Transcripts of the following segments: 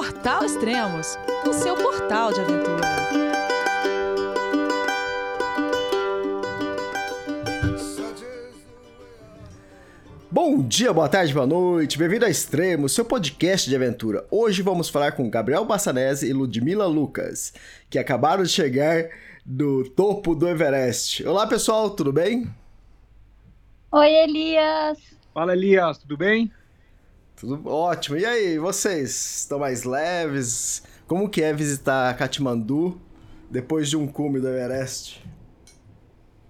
Portal Extremos, o seu portal de aventura. Bom dia, boa tarde, boa noite, bem-vindo a Extremos, seu podcast de aventura. Hoje vamos falar com Gabriel Bassanese e Ludmila Lucas, que acabaram de chegar do topo do Everest. Olá, pessoal, tudo bem? Oi, Elias. Fala, Elias, tudo bem? Tudo ótimo. E aí, vocês estão mais leves? Como que é visitar Katmandu depois de um cume do Everest?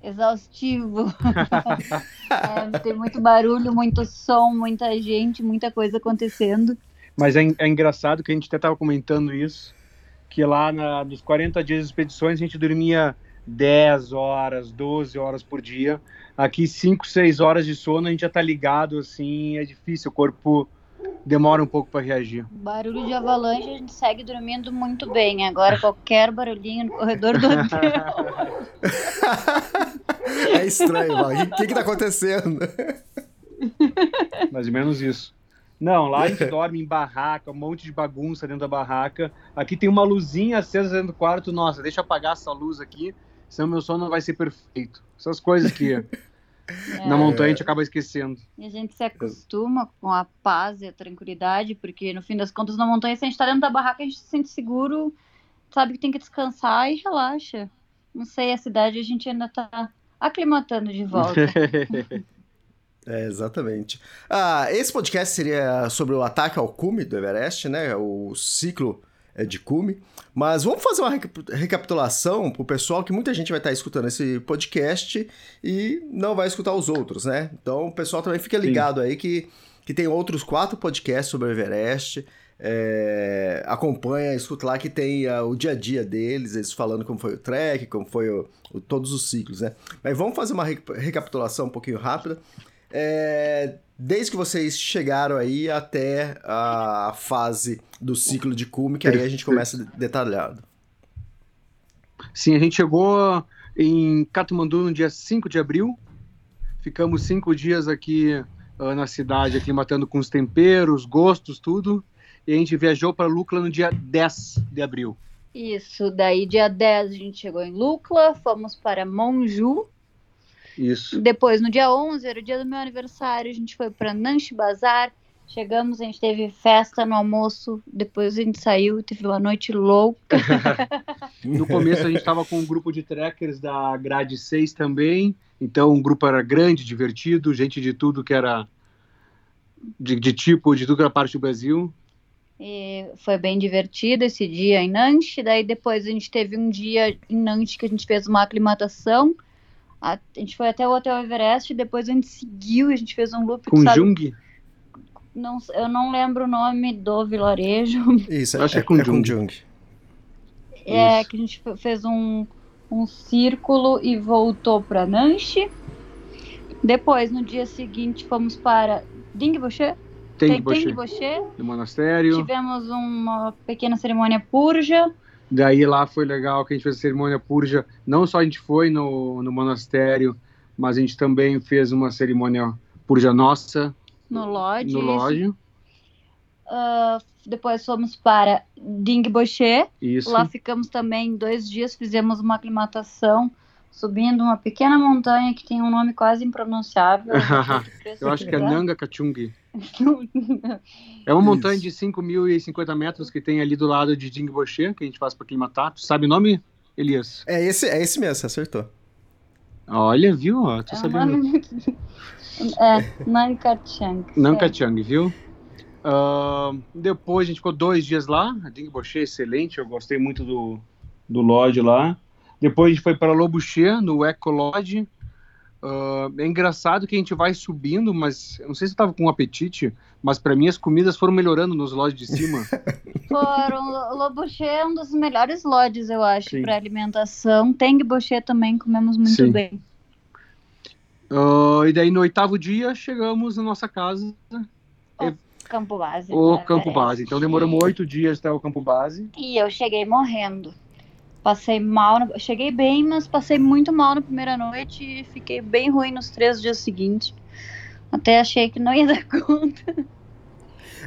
Exaustivo. é, tem muito barulho, muito som, muita gente, muita coisa acontecendo. Mas é, é engraçado que a gente até estava comentando isso, que lá na, nos 40 dias de expedições a gente dormia 10 horas, 12 horas por dia. Aqui 5, 6 horas de sono a gente já tá ligado assim, é difícil, o corpo demora um pouco para reagir. Barulho de avalanche, a gente segue dormindo muito bem. Agora, qualquer barulhinho no corredor do hotel. é estranho, mano. O que, que tá acontecendo? Mais ou menos isso. Não, lá a gente dorme em barraca, um monte de bagunça dentro da barraca. Aqui tem uma luzinha acesa dentro do quarto. Nossa, deixa eu apagar essa luz aqui, senão meu sono não vai ser perfeito. Essas coisas que é. na montanha a gente acaba esquecendo. E a gente se acostuma com a paz e a tranquilidade, porque no fim das contas, na montanha, se a gente tá dentro da barraca, a gente se sente seguro, sabe que tem que descansar e relaxa. Não sei, a cidade a gente ainda tá aclimatando de volta. É, exatamente. Ah, esse podcast seria sobre o ataque ao cume do Everest, né? O ciclo é, de cume. Mas vamos fazer uma recapitulação para o pessoal que muita gente vai estar escutando esse podcast e não vai escutar os outros, né? Então o pessoal também fica ligado Sim. aí que, que tem outros quatro podcasts sobre o Everest. É, acompanha, escuta lá que tem uh, o dia a dia deles, eles falando como foi o trek, como foi o, o, todos os ciclos, né? Mas vamos fazer uma recapitulação um pouquinho rápida. É, desde que vocês chegaram aí até a fase do ciclo de cume, que aí a gente começa detalhado. Sim, a gente chegou em Katmandu no dia 5 de abril. Ficamos cinco dias aqui uh, na cidade, aclimatando com os temperos, gostos, tudo. E a gente viajou para Lukla no dia 10 de abril. Isso, daí dia 10 a gente chegou em Lukla, fomos para Monju, isso. Depois, no dia 11, era o dia do meu aniversário, a gente foi para Nanche Bazar. Chegamos, a gente teve festa no almoço, depois a gente saiu, teve uma noite louca. no começo a gente estava com um grupo de trekkers da grade 6 também, então o grupo era grande, divertido, gente de tudo que era de, de tipo, de tudo que era parte do Brasil. E foi bem divertido esse dia em Nantes, daí depois a gente teve um dia em Nantes que a gente fez uma aclimatação, a, a, gente foi até o Hotel Everest, depois a gente seguiu, a gente fez um loop. Com sabe, Jung? Não, eu não lembro o nome do vilarejo. Isso, acho é, é, com, é Jung. Jung. É, Isso. que a gente fez um, um círculo e voltou para Nanche. Depois, no dia seguinte, fomos para Dingboche. Dingboche. Do monastério. Tivemos uma pequena cerimônia purja. Daí lá foi legal que a gente fez a cerimônia purja. Não só a gente foi no, no monastério, mas a gente também fez uma cerimônia purja nossa. No lodge. No lodge. Uh, depois fomos para Dingboche. Isso. Lá ficamos também dois dias, fizemos uma aclimatação, subindo uma pequena montanha que tem um nome quase impronunciável. Eu acho que é Nanga Kachung. é uma montanha de 5.050 metros que tem ali do lado de Dingboche, que a gente faz para Climatato. Sabe o nome, Elias? É esse, é esse mesmo, acertou. Olha, viu? Tô é sabendo. Nome... é, Nankachang. Nankachang, viu? Uh, depois a gente ficou dois dias lá. A Dingboche é excelente, eu gostei muito do, do lodge lá. Depois a gente foi para Lobuche, no Eco Lodge. Uh, é engraçado que a gente vai subindo, mas eu não sei se eu tava com um apetite, mas para mim as comidas foram melhorando nos lodges de cima. Foram. Lobuche é um dos melhores lodges, eu acho, para alimentação. Tengboche também comemos muito Sim. bem. Uh, e daí no oitavo dia chegamos na nossa casa. O campo base. O campo base. Então demoramos oito dias até o campo base. E eu cheguei morrendo. Passei mal, no... cheguei bem, mas passei muito mal na primeira noite e fiquei bem ruim nos três dias seguintes. Até achei que não ia dar conta.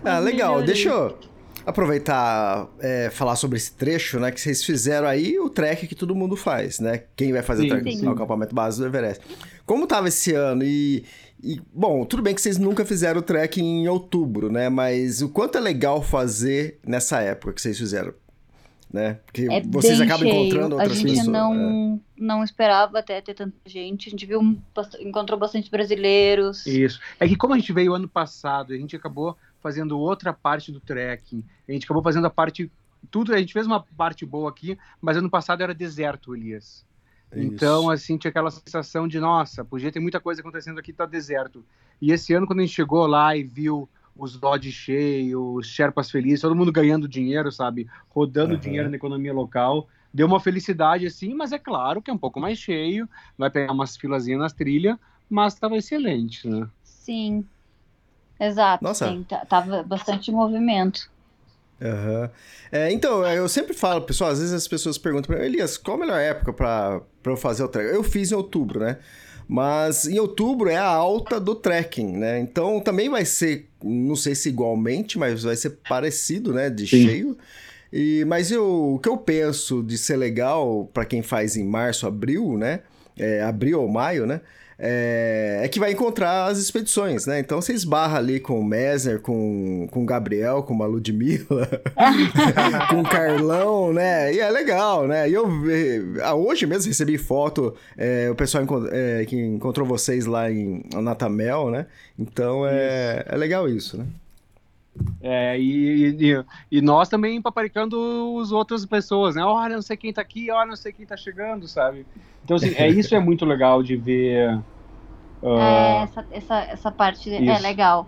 Ah, legal. Deixa eu, aproveitar é, falar sobre esse trecho, né? Que vocês fizeram aí o trek que todo mundo faz, né? Quem vai fazer Sim, o trek sim. no acampamento base do Everest. Como tava esse ano e, e, bom, tudo bem que vocês nunca fizeram o trek em outubro, né? Mas o quanto é legal fazer nessa época que vocês fizeram, né? Porque É vocês bem acabam cheio. encontrando A outras gente pessoas. é. não, não esperava até ter tanta gente. A gente viu, um encontrou bastante brasileiros. Isso. É que como a gente veio ano passado, a gente acabou fazendo outra parte do trekking. A gente acabou fazendo a parte. Tudo, a gente fez uma parte boa aqui, mas ano passado era deserto, Elias. Então, Isso. assim, tinha aquela sensação de, nossa, podia ter muita coisa acontecendo aqui, tá deserto. E esse ano, quando a gente chegou lá e viu os lodges cheios, os Sherpas felizes, todo mundo ganhando dinheiro, sabe? Rodando Aham. dinheiro na economia local. Deu uma felicidade, assim, mas é claro que é um pouco mais cheio, vai pegar umas filazinhas nas trilhas, mas estava excelente, né? Sim. Exato. Nossa. sim, tá- tava bastante movimento. Aham. É, então, eu sempre falo, pessoal, às vezes as pessoas perguntam pra mim, Elias, qual a melhor época pra, pra eu fazer o trek? Eu fiz em outubro, né? Mas em outubro é a alta do trekking, né? Então também vai ser, não sei se igualmente, mas vai ser parecido, né? De Sim. cheio. E, mas eu, o que eu penso de ser legal pra quem faz em março, abril, né? É, abril ou maio, né? É, é que vai encontrar as expedições, né? Então você esbarra ali com o Mesner, com, com o Gabriel, com a Ludmilla, com o Carlão, né? E é legal, né? E eu ah, hoje mesmo recebi foto, é, o pessoal encon- é, que encontrou vocês lá em Natamel, né? Então é, é legal isso, né? É, e, e, e nós também paparicando as outras pessoas, né? Olha, não sei quem tá aqui, olha, não sei quem tá chegando, sabe? Então, assim, é, isso é muito legal de ver. É, ah, essa, essa, essa parte é Isso. legal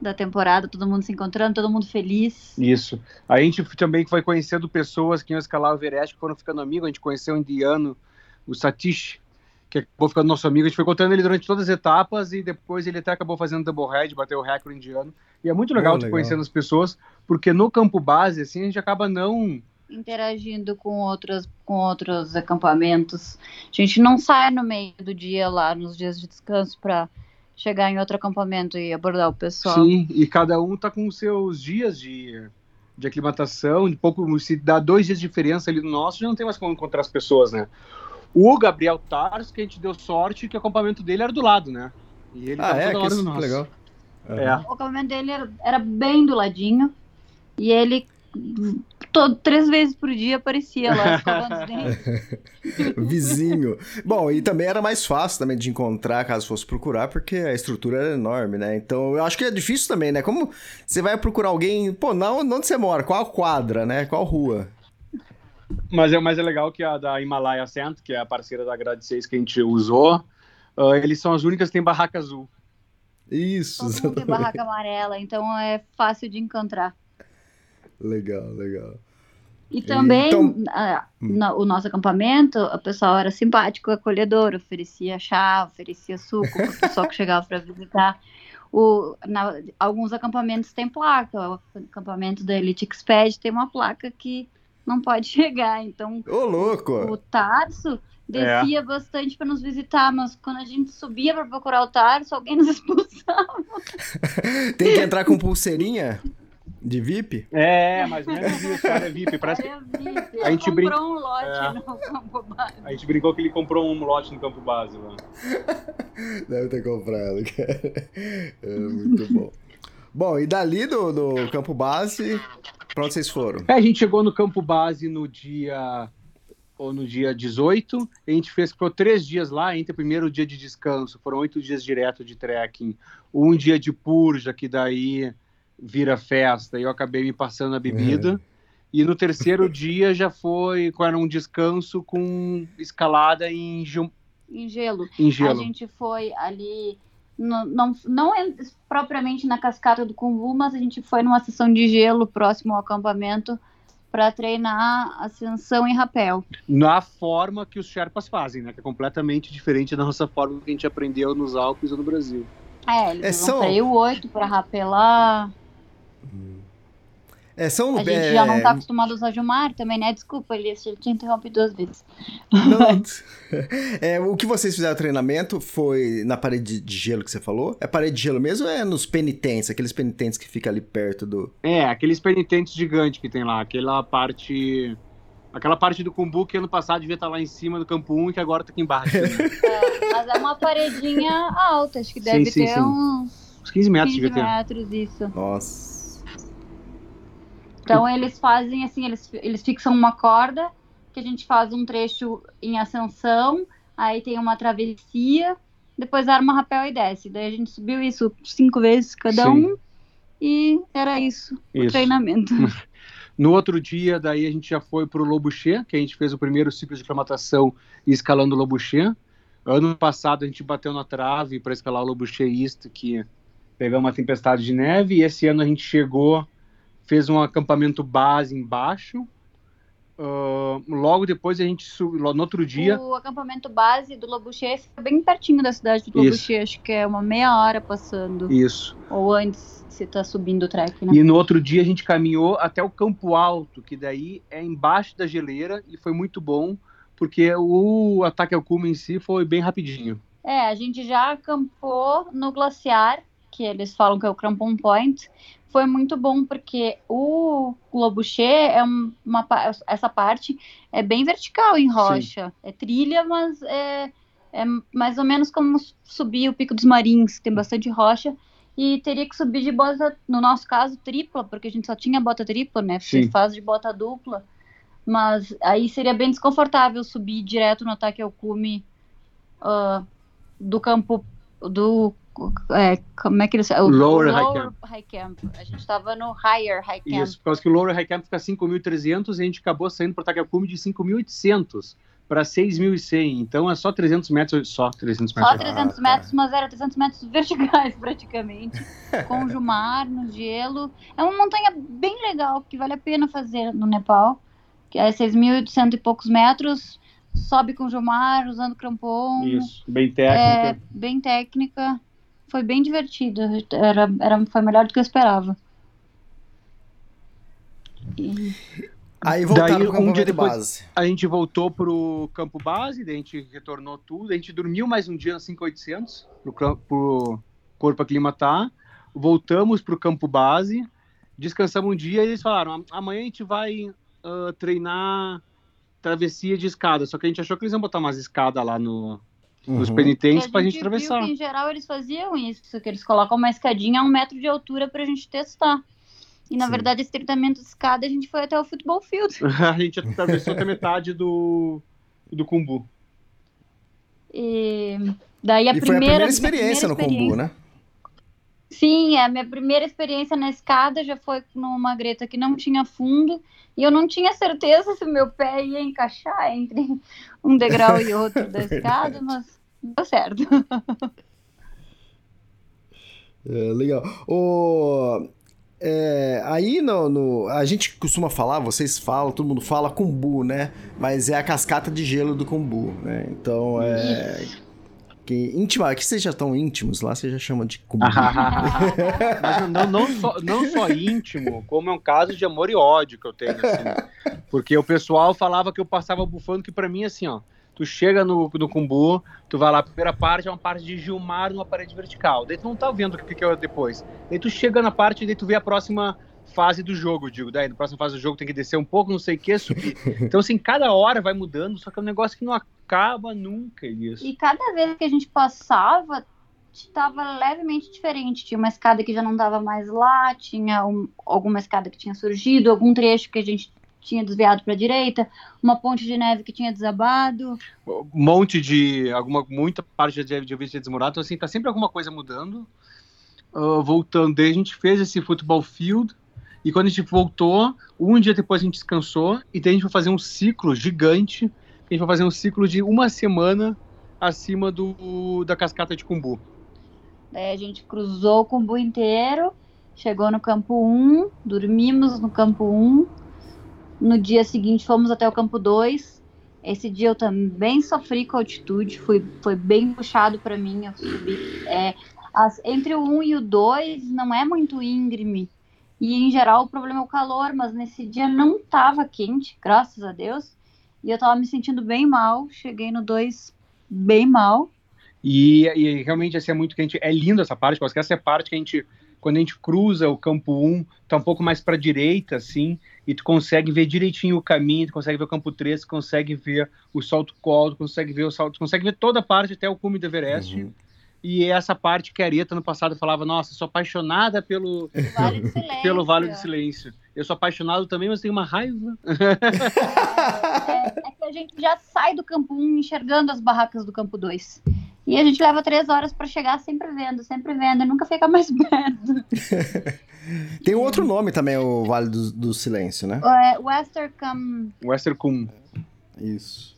da temporada, todo mundo se encontrando, todo mundo feliz. Isso. A gente também foi conhecendo pessoas que iam escalar o Everest, que foram ficando amigos. A gente conheceu o indiano, o Satish, que acabou ficando nosso amigo. A gente foi contando ele durante todas as etapas e depois ele até acabou fazendo double head, bateu o recorde indiano. E é muito legal, Oh, de legal. conhecendo as pessoas, porque no campo base, assim, a gente acaba não. Interagindo com outros, com outros acampamentos. A gente não sai no meio do dia lá, nos dias de descanso, para chegar em outro acampamento e abordar o pessoal. Sim, e cada um tá com os seus dias de, de aclimatação, de pouco, se dá dois dias de diferença ali no nosso, já não tem mais como encontrar as pessoas, né? O Gabriel Tars, que a gente deu sorte que o acampamento dele era do lado, né? E ele Ah, tava é? toda hora no nosso. legal. É. O acampamento dele era, era bem do ladinho. E ele, todo, três vezes por dia, aparecia lá escovando os dentes. Vizinho. Bom, e também era mais fácil também de encontrar caso fosse procurar, porque a estrutura era enorme, né? Então eu acho que é difícil também, né? Como você vai procurar alguém, pô, não, onde você mora? Qual quadra, né? Qual rua? Mas é, mas é legal que a da Himalaya Center, que é a parceira da Grade 6 que a gente usou, ah, eles são as únicas que têm barraca azul. Isso. Todo mundo tem barraca amarela, então é fácil de encontrar. Legal, legal. E também, Então- ah, na- o nosso acampamento, o pessoal era simpático, acolhedor, oferecia chá, oferecia suco para o pessoal que chegava para visitar. O, na- alguns acampamentos têm placa, o acampamento da Elite Exped tem uma placa que não pode chegar, então Ô, louco! o Tarso descia bastante para nos visitar, mas quando a gente subia para procurar o Tarso, alguém nos expulsava. Tem que entrar com pulseirinha de VIP? É, mais ou menos isso, cara, é VIP. Parece que Era VIP. a gente comprou um lote É. no campo base. a gente brincou que ele comprou um lote no campo base lá. Deve ter comprado, cara. É muito bom. Bom, e dali do, do campo base, pra onde vocês foram? É, a gente chegou no campo base no dia ou no dia 18, a gente fez ficou três dias lá, entre o primeiro dia de descanso, foram oito dias direto de trekking, um dia de purja, que daí vira festa, e eu acabei me passando a bebida, e no terceiro dia já foi com era um descanso com escalada em, geo- Em gelo. em A gelo. gente foi ali, no- não, não é propriamente na cascata do Cumbu, mas a gente foi numa sessão de gelo próximo ao acampamento para treinar ascensão em rapel. Na forma que os Sherpas fazem, né? Que é completamente diferente da nossa forma que a gente aprendeu nos Alpes ou no Brasil. É, eles É, são- freio 8 para rapelar. É, são, A gente é, já não tá acostumado a usar Gilmar também, né? Desculpa, Elias, eu te interrompi duas vezes. Não, é, o que vocês fizeram treinamento foi na parede de gelo que você falou? É parede de gelo mesmo ou é nos penitentes, aqueles penitentes que ficam ali perto do. É, aqueles penitentes gigantes que tem lá, aquela parte. Aquela parte do Kumbu que ano passado devia estar lá em cima do campo 1 e que agora tá aqui embaixo. né? É, mas é uma paredinha alta, acho que Sim, deve sim, ter sim. uns Uns 15 metros 15 devia ter. metros, isso. Nossa. Então eles fazem assim, eles, eles fixam uma corda, que a gente faz um trecho em ascensão, aí tem uma travessia, depois arma rapel e desce. Daí a gente subiu isso cinco vezes cada Sim. um e era isso, o Isso. treinamento. No outro dia, daí a gente já foi pro Lobuchê, que a gente fez o primeiro ciclo de aclimatação escalando o Lobuchê. Ano passado a gente bateu na trave para escalar o Lobuchê East, que pegamos uma tempestade de neve, e esse ano a gente chegou, fez um acampamento base embaixo. Ah, logo depois a gente subiu, no outro dia, O acampamento base do Lobuchê fica bem pertinho da cidade do. Lobuchê, acho que é uma meia hora passando. isso. Ou antes, se tá subindo o trek, né? E no outro dia a gente caminhou até o Campo Alto, que daí é embaixo da geleira, e foi muito bom, porque o ataque ao cume em si foi bem rapidinho. É, a gente já acampou no glaciar, que eles falam que é o Crampon Point. Foi muito bom porque o Globuchê é um- uma essa parte é bem vertical em rocha. É trilha, mas é, é mais ou menos como subir o Pico dos Marins, tem bastante rocha. E teria que subir de bota, no nosso caso, tripla, porque a gente só tinha bota tripla, né? Sim. faz de bota dupla. Mas aí seria bem desconfortável subir direto no ataque ao cume ah, do campo do é, como é que eles o Lower o High lower Camp. high camp. A gente estava no higher high camp. Isso, por causa que o Lower High Camp fica 5.300 e a gente acabou saindo para cume de 5.800 para 6.100. Então é só 300 metros, só 300 metros. Só 300 tá. metros, mas era 300 metros verticais praticamente, com o Jumar no gelo. É uma montanha bem legal que vale a pena fazer no Nepal, que é 6.800 e poucos metros. Sobe com o Jumar, usando crampon. Isso, bem É, técnica. bem técnica. Foi bem divertido. Era, era, foi melhor do que eu esperava. E- Aí voltaram Daí, pro um dia depois- base. A gente voltou pro campo base, daí a gente retornou tudo, a gente dormiu mais um dia no 5800 pro, pro corpo aclimatar, voltamos pro campo base, descansamos um dia e eles falaram, amanhã a gente vai ah, treinar travessia de escada, só que a gente achou que eles iam botar umas escadas lá no, nos Uhum. penitentes E pra gente viu atravessar. que, em geral, eles faziam isso, que eles colocam uma escadinha a um metro de altura pra gente testar. E, na Sim. verdade, esse treinamento de escada, a gente foi até o futebol field. a gente atravessou até metade do, do Kumbu. E daí a e primeira... foi a primeira experiência no experiência- Combu, né? Sim, a minha primeira experiência na escada já foi numa greta que não tinha fundo e eu não tinha certeza se o meu pé ia encaixar entre um degrau e outro da escada, mas deu certo. É, legal. O, é, aí no, no- a gente costuma falar, vocês falam, todo mundo fala Kumbu, né? Mas é a cascata de gelo do Kumbu, né? Então é. Que, íntima, que já estão íntimos lá, vocês já chamam de Kumbu. Mas não, não, só, não só íntimo, como é um caso de amor e ódio que eu tenho, assim. Porque o pessoal falava que eu passava bufando, que pra mim, assim, ó, tu chega no, no Kumbu, tu vai lá, a primeira parte é uma parte de Gilmar numa parede vertical, daí tu não tá vendo o que, que é depois. Daí tu chega na parte, daí tu vê a próxima fase do jogo, digo, daí na próxima fase do jogo tem que descer um pouco, não sei o que, subir. Então, assim, cada hora vai mudando, só que é um negócio que não acaba nunca, isso. E cada vez que a gente passava, estava levemente diferente. Tinha uma escada que já não dava mais lá, tinha um- alguma escada que tinha surgido, algum trecho que a gente tinha desviado para a direita, uma ponte de neve que tinha desabado. um monte de alguma muita parte de de vídeo desmorado, então assim, tá sempre alguma coisa mudando. Ah, voltando, daí a gente fez esse futebol field e quando a gente voltou, um dia depois a gente descansou e daí a gente foi fazer um ciclo gigante, a gente foi fazer um ciclo de uma semana acima do da cascata de Kumbu. Daí a gente cruzou o Kumbu inteiro, chegou no campo 1, dormimos no campo 1. No dia seguinte fomos até o campo 2. Esse dia eu também sofri com a altitude, foi, foi bem puxado para mim. Eu subi. É, as- entre o 1 e o 2 não é muito íngreme. E em geral o problema é o calor, mas nesse dia não tava quente, graças a Deus. E eu tava me sentindo bem mal. Cheguei no 2 bem mal. E, e, realmente assim, é muito quente. É lindo essa parte, porque essa é a parte que a gente, quando a gente cruza o campo 1, tá um pouco mais para direita, assim, e tu consegue ver direitinho o caminho, tu consegue ver o campo 3, tu consegue ver o salto colo, tu consegue ver o salto, tu consegue ver toda a parte até o cume do Everest. Uhum. E é essa parte que a Areta no passado falava, nossa, sou apaixonada pelo Vale do Silêncio. pelo Vale do Silêncio. Eu sou apaixonado também, mas tenho uma raiva. É, é, é que a gente já sai do campo 1 enxergando as barracas do campo 2. E a gente leva três horas para chegar sempre vendo, sempre vendo, e nunca fica mais perto. Tem um outro nome também, o Vale do, do Silêncio, né? É Westercum. Westercum. Isso.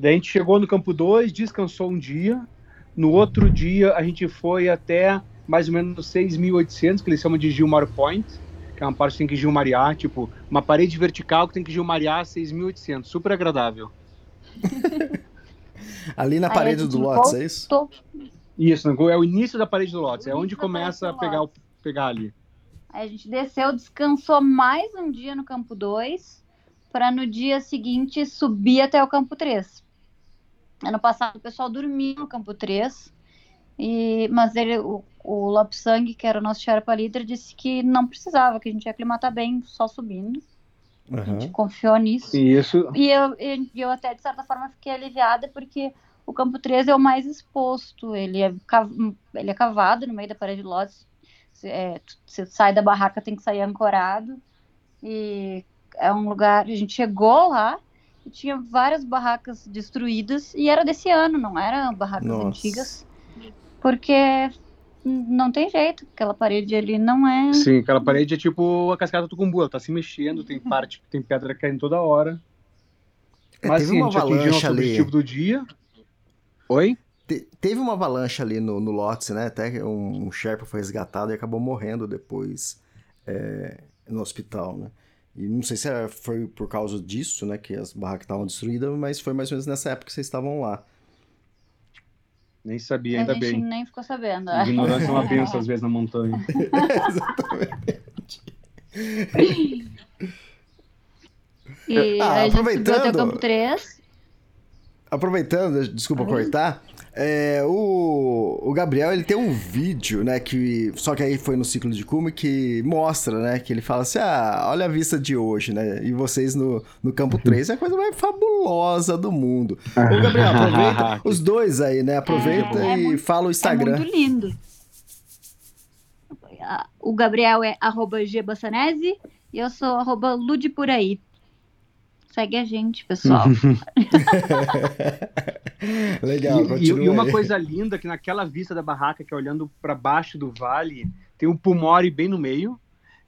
Daí a gente chegou no campo 2, descansou um dia. No outro dia a gente foi até mais ou menos 6.800, que eles chamam de Gilmar Point, que é uma parte que tem que gilmariar, tipo, uma parede vertical que tem que gilmariar 6.800, super agradável. Ali na Aí parede do Lotus, é isso? Isso, é o início da parede do Lotus, é onde começa a pegar, pegar ali. Aí a gente desceu, descansou mais um dia no campo 2, para no dia seguinte subir até o campo 3. Ano passado o pessoal dormia no campo 3, e, mas ele, o, o Lopsang, que era o nosso Sherpa líder, disse que não precisava, que a gente ia aclimatar bem só subindo. Uhum. A gente confiou nisso. Isso. E eu, eu até, de certa forma, fiquei aliviada, porque o campo 13 é o mais exposto. Ele é, ele é cavado no meio da parede de lotes. É, você sai da barraca, tem que sair ancorado. E é um lugar. A gente chegou lá e tinha várias barracas destruídas. E era desse ano, não eram barracas Nossa. antigas. Porque não tem jeito, aquela parede ali não é. Sim, aquela parede é tipo a cascata do Tucumbu, ela tá se mexendo, tem parte, tem pedra caindo toda hora. É, Mas teve sim, uma avalanche ali. objetivo do dia. Oi? Te, teve uma avalanche ali no, no Lotse, né? Até um, um Sherpa foi resgatado e acabou morrendo depois é, no hospital, né? E não sei se foi por causa disso, né? Que as barracas estavam destruídas, mas foi mais ou menos nessa época que vocês estavam lá. Nem sabia, ainda bem. A gente nem ficou sabendo. É. Ignorância é uma benção, às vezes, na montanha. Exatamente. E ah, a gente aproveitando, até o campo 3. Aproveitando, desculpa cortar, é, o, o Gabriel, ele tem um vídeo, né, que só que aí foi no ciclo de Cume, que mostra, né, que ele fala assim, ah, olha a vista de hoje, né, e vocês no, no campo 3 é a coisa mais fabulosa do mundo. Ô, Gabriel, aproveita, os dois aí, né, aproveita é, é e muito, fala o Instagram. É muito lindo. O Gabriel é arroba gbassanese e eu sou arroba ludipuraí. Segue a gente, pessoal. Legal, e, e, uma coisa linda que naquela vista da barraca, que é olhando para baixo do vale, tem um Pumori bem no meio,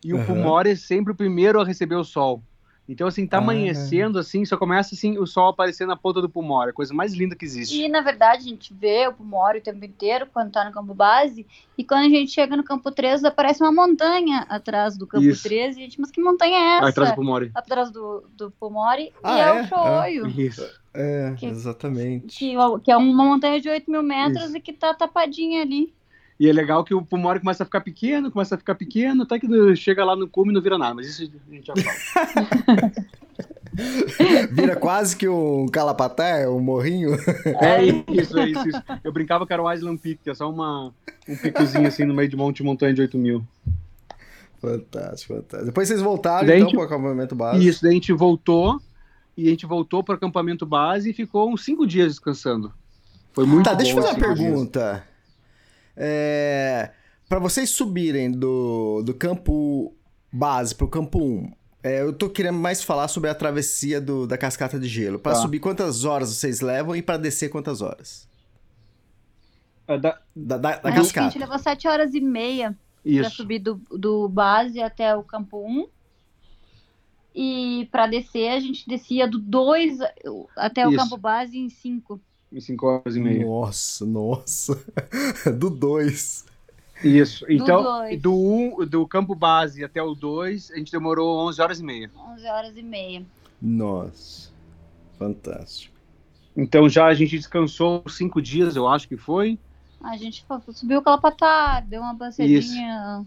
e o uhum. Pumori é sempre o primeiro a receber o sol. Então, assim, tá ah, amanhecendo, assim, só começa, assim, o sol aparecendo na ponta do Pumori, a coisa mais linda que existe. E, na verdade, a gente vê o Pumori o tempo inteiro, quando tá no campo base, e quando a gente chega no campo 13, aparece uma montanha atrás do campo Isso. 13, e a gente, mas que montanha é essa? Atrás do Pumori. Atrás do, do Pumori, ah, e é, é o Shoyu. Ah, isso. É, que, exatamente. Que, que, é uma montanha de 8 mil metros Isso. e que tá tapadinha ali. E é legal que o Pumori começa a ficar pequeno, começa a ficar pequeno, até que chega lá no cume e não vira nada, mas isso a gente já fala. Vira quase que um calapaté, um morrinho. É isso, é isso, isso. Eu brincava que era o Island Peak, que é só uma, um picozinho assim no meio de monte de montanha de 8 mil. Fantástico, fantástico. Depois vocês voltaram daí então para o acampamento base. Isso, daí a gente voltou e a gente voltou para o acampamento base e ficou uns 5 dias descansando. Foi muito Tá, deixa eu fazer uma pergunta. É... Para vocês subirem do, do campo base para o campo 1, é, eu tô querendo mais falar sobre a travessia do, da cascata de gelo. Para tá. subir, quantas horas vocês levam e para descer, quantas horas? É da, da, da, da cascata. A gente levou 7 horas e meia para subir do, do base até o campo 1. E para descer, a gente descia do 2 até Isso. o campo base em 5. Em 5 horas e meia. Nossa, nossa. do 2. Isso. Então, do, um, do campo base até o 2, a gente demorou 11 horas e meia. 11 horas e meia. Nossa. Fantástico. Então já a gente descansou cinco dias, eu acho que foi. A gente subiu o Calapatar, deu uma bancedinha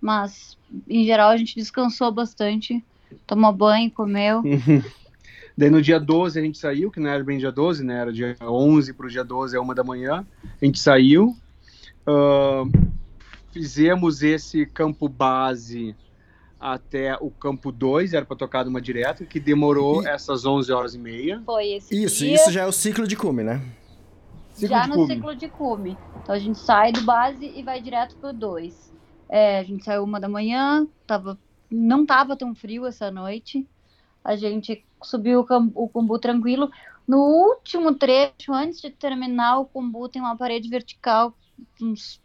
Mas, em geral, a gente descansou bastante. Tomou banho, comeu. Daí no dia 12 a gente saiu, que não era bem dia 12, né? Era dia 11 para o dia 12, é uma da manhã. A gente saiu. Uh, fizemos esse campo base até o campo 2, era para tocar numa direta, que demorou e... essas 11 horas e meia. Foi esse Isso, dia. isso já é o ciclo de cume, né? Ciclo já no cume. ciclo de cume. Então a gente sai do base e vai direto pro 2. É, a gente saiu uma da manhã, tava, não tava tão frio essa noite. A gente subiu o, o tranquilo. No último trecho, antes de terminar, o Kumbu tem uma parede vertical, uns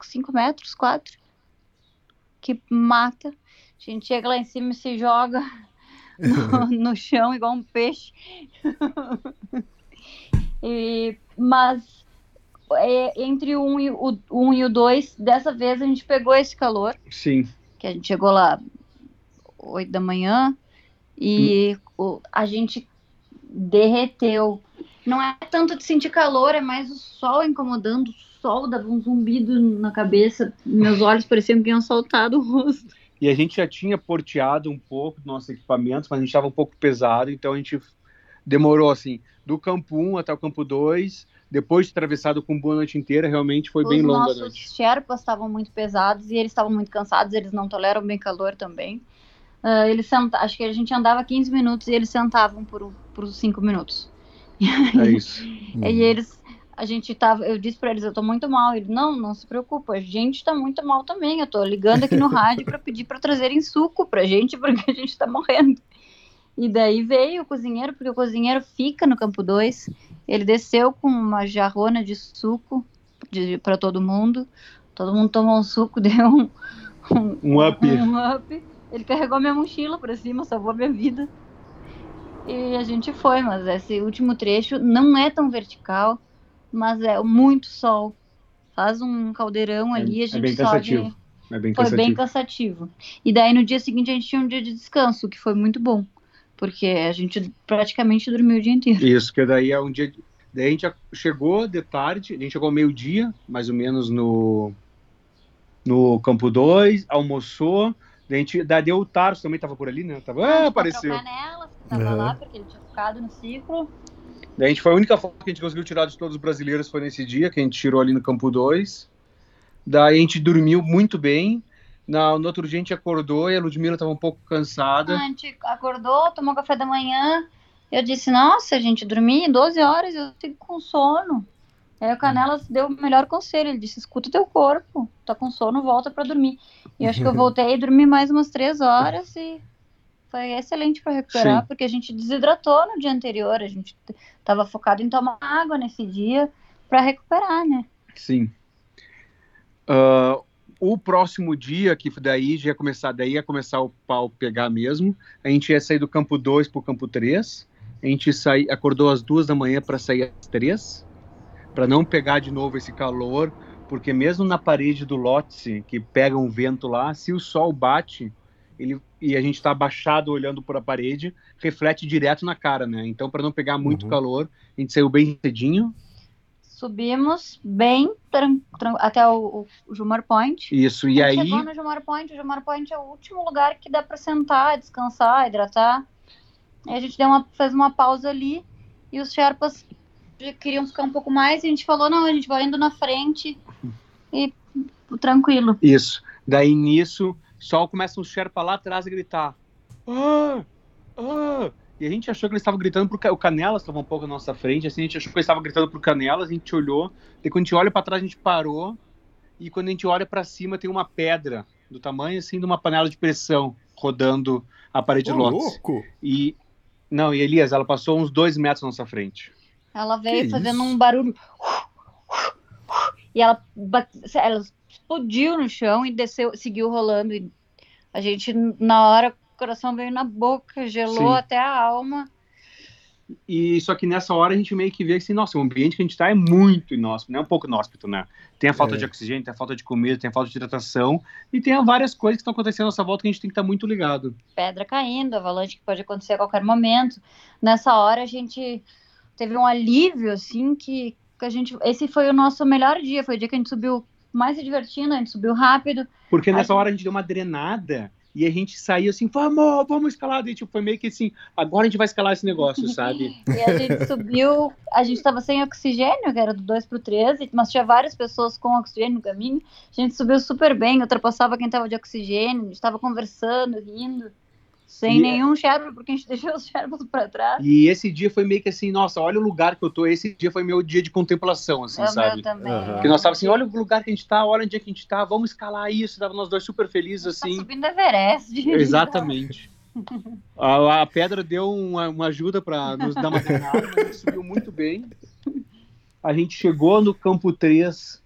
5 metros, 4, que mata. A gente chega lá em cima e se joga no, no chão igual um peixe. e, mas é, entre o 1 um e o, um e o 2, dessa vez a gente pegou esse calor. Sim. Que a gente chegou lá 8 da manhã e hum. a gente derreteu. Não é tanto de sentir calor, é mais o sol incomodando. O sol dava um zumbido na cabeça. Meus olhos pareciam que iam soltado o rosto. E a gente já tinha porteado um pouco do nosso equipamento, mas a gente estava um pouco pesado, então a gente demorou assim, do campo 1 até o campo 2, depois de atravessado com boa noite inteira, realmente foi Os bem longa a noite. Os nossos Sherpas estavam muito pesados e eles estavam muito cansados, eles não toleram bem calor também. Uh, eles senta... Acho que a gente andava 15 minutos e eles sentavam por, por 5 minutos. É isso. e eles, a gente tava, eu disse para eles, eu tô muito mal. Ele, não, não se preocupa, a gente tá muito mal também. Eu tô ligando aqui no rádio para pedir para trazerem suco pra gente, porque a gente tá morrendo. E daí veio o cozinheiro, porque o cozinheiro fica no campo 2. Ele desceu com uma jarrona de suco para todo mundo. Todo mundo tomou um suco, deu um, um, um up. Um up. Ele carregou minha mochila para cima, salvou minha vida. E a gente foi, mas esse último trecho não é tão vertical, mas é muito sol. Faz um caldeirão é, ali, a gente é bem cansativo. Sobe... É bem foi cansativo. bem cansativo. E daí no dia seguinte a gente tinha um dia de descanso, que foi muito bom porque a gente praticamente dormiu o dia inteiro. Isso, que daí é um dia. Daí a gente chegou de tarde, a gente chegou meio-dia, mais ou menos, no, no campo 2, almoçou. Daí a gente, daí deu o Tarso também tava por ali, né? Tava, ah, apareceu. Tava uhum. lá, porque ele tinha ficado no ciclo. Daí a gente foi a única foto que a gente conseguiu tirar de todos os brasileiros foi nesse dia, que a gente tirou ali no campo 2. Daí a gente dormiu muito bem. No, no outro dia a gente acordou e a Ludmilla estava um pouco cansada. A gente acordou, tomou café da manhã. Eu disse, nossa, gente, dormi 12 horas, eu fico com sono. Aí o Canelas deu o melhor conselho. Ele disse: escuta o teu corpo, tá com sono, volta para dormir. E acho que eu voltei e dormi mais umas três horas e foi excelente para recuperar, Sim. porque a gente desidratou no dia anterior. A gente estava focado em tomar água nesse dia para recuperar, né? Sim. Uh, o próximo dia, que daí já ia começar, daí ia começar o pau pegar mesmo, a gente ia sair do campo 2 para o campo 3. A gente saí, acordou às duas da manhã para sair às três, para não pegar de novo esse calor, porque mesmo na parede do Lotse, que pega um vento lá, se o sol bate, ele, e a gente está abaixado olhando por a parede, reflete direto na cara, né? Então, para não pegar muito uhum. calor, a gente saiu bem cedinho, subimos bem até o, o, Jumar Point. Isso, e aí. Chegou no Jumar Point. O Jumar Point é o último lugar que dá para sentar, descansar, hidratar. Aí a gente deu uma, fez uma pausa ali e os Sherpas queriam ficar um pouco mais. E a gente falou: não, a gente vai indo na frente e tranquilo. Isso. Daí nisso, só começa um Sherpa lá atrás a gritar: ah, ah. E a gente achou que eles estavam gritando pro o Canelas, estava um pouco na nossa frente, assim, a gente achou que eles estavam gritando pro Canelas, a gente olhou, e quando a gente olha para trás a gente parou, e quando a gente olha para cima tem uma pedra do tamanho assim de uma panela de pressão rodando a parede Ô, louco! E não, e Elias, ela passou uns dois metros na nossa frente. Ela veio que fazendo isso? um barulho e ela, ela explodiu no chão e desceu, seguiu rolando e a gente na hora coração veio na boca, gelou Sim. até a alma. E só que nessa hora a gente meio que vê assim, nossa, o ambiente que a gente está é muito inóspito, não é um pouco inóspito, né? Tem a falta é. de oxigênio, tem a falta de comida, tem a falta de hidratação e tem várias coisas que estão acontecendo à nossa volta que a gente tem que estar tá muito ligado. Pedra caindo, avalanche que pode acontecer a qualquer momento. Nessa hora a gente teve um alívio, assim, que, que a gente. Esse foi o nosso melhor dia, foi o dia que a gente subiu mais se divertindo, a gente subiu rápido. Porque nessa Aí- hora a gente deu uma drenada e a gente saiu assim, vamos, vamos escalar. E tipo, foi meio que assim, agora a gente vai escalar esse negócio, sabe? E a gente subiu, a gente tava sem oxigênio, que era do 2 pro 13, mas tinha várias pessoas com oxigênio no caminho. A gente subiu super bem, ultrapassava quem tava de oxigênio, a gente tava conversando, rindo, sem E- nenhum Sherpa, porque a gente deixou os Sherpas pra trás. E esse dia foi meio que assim, nossa, olha o lugar que eu tô. Esse dia foi meu dia de contemplação, assim, É o meu sabe? também. Aham. Porque nós tava assim, olha o lugar que a gente tá, olha onde é que a gente tá, vamos escalar isso. Tava nós dois super felizes, Tá assim. subindo Everest. Exatamente. A, a pedra deu uma, uma ajuda para nos dar uma treinada, mas a gente subiu muito bem. A gente chegou no campo 3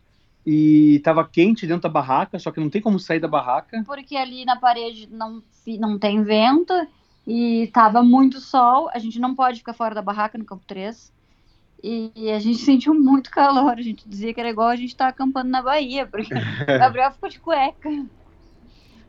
e tava quente dentro da barraca, só que não tem como sair da barraca. Porque ali na parede não, não tem vento e tava muito sol. A gente não pode ficar fora da barraca no campo 3. E a gente sentiu muito calor. A gente dizia que era igual a gente tá acampando na Bahia, porque o Gabriel ficou de cueca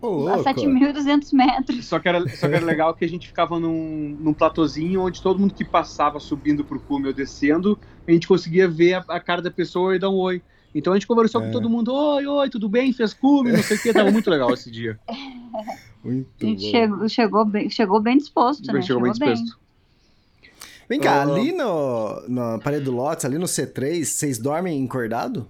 a louco. 7.200 metros. Só que era, só que era legal que a gente ficava num, num platôzinho onde todo mundo que passava subindo pro cume ou descendo, a gente conseguia ver a, a cara da pessoa e dar um oi. Então a gente conversou É. com todo mundo, oi, oi, tudo bem? Fez cume, não sei o que, tava muito legal esse dia. Muito A gente bom. chegou, chegou, bem, chegou bem disposto, né? Chegou bem disposto. Vem cá, ali no, na parede do Lotus, ali no C3, vocês dormem encordado?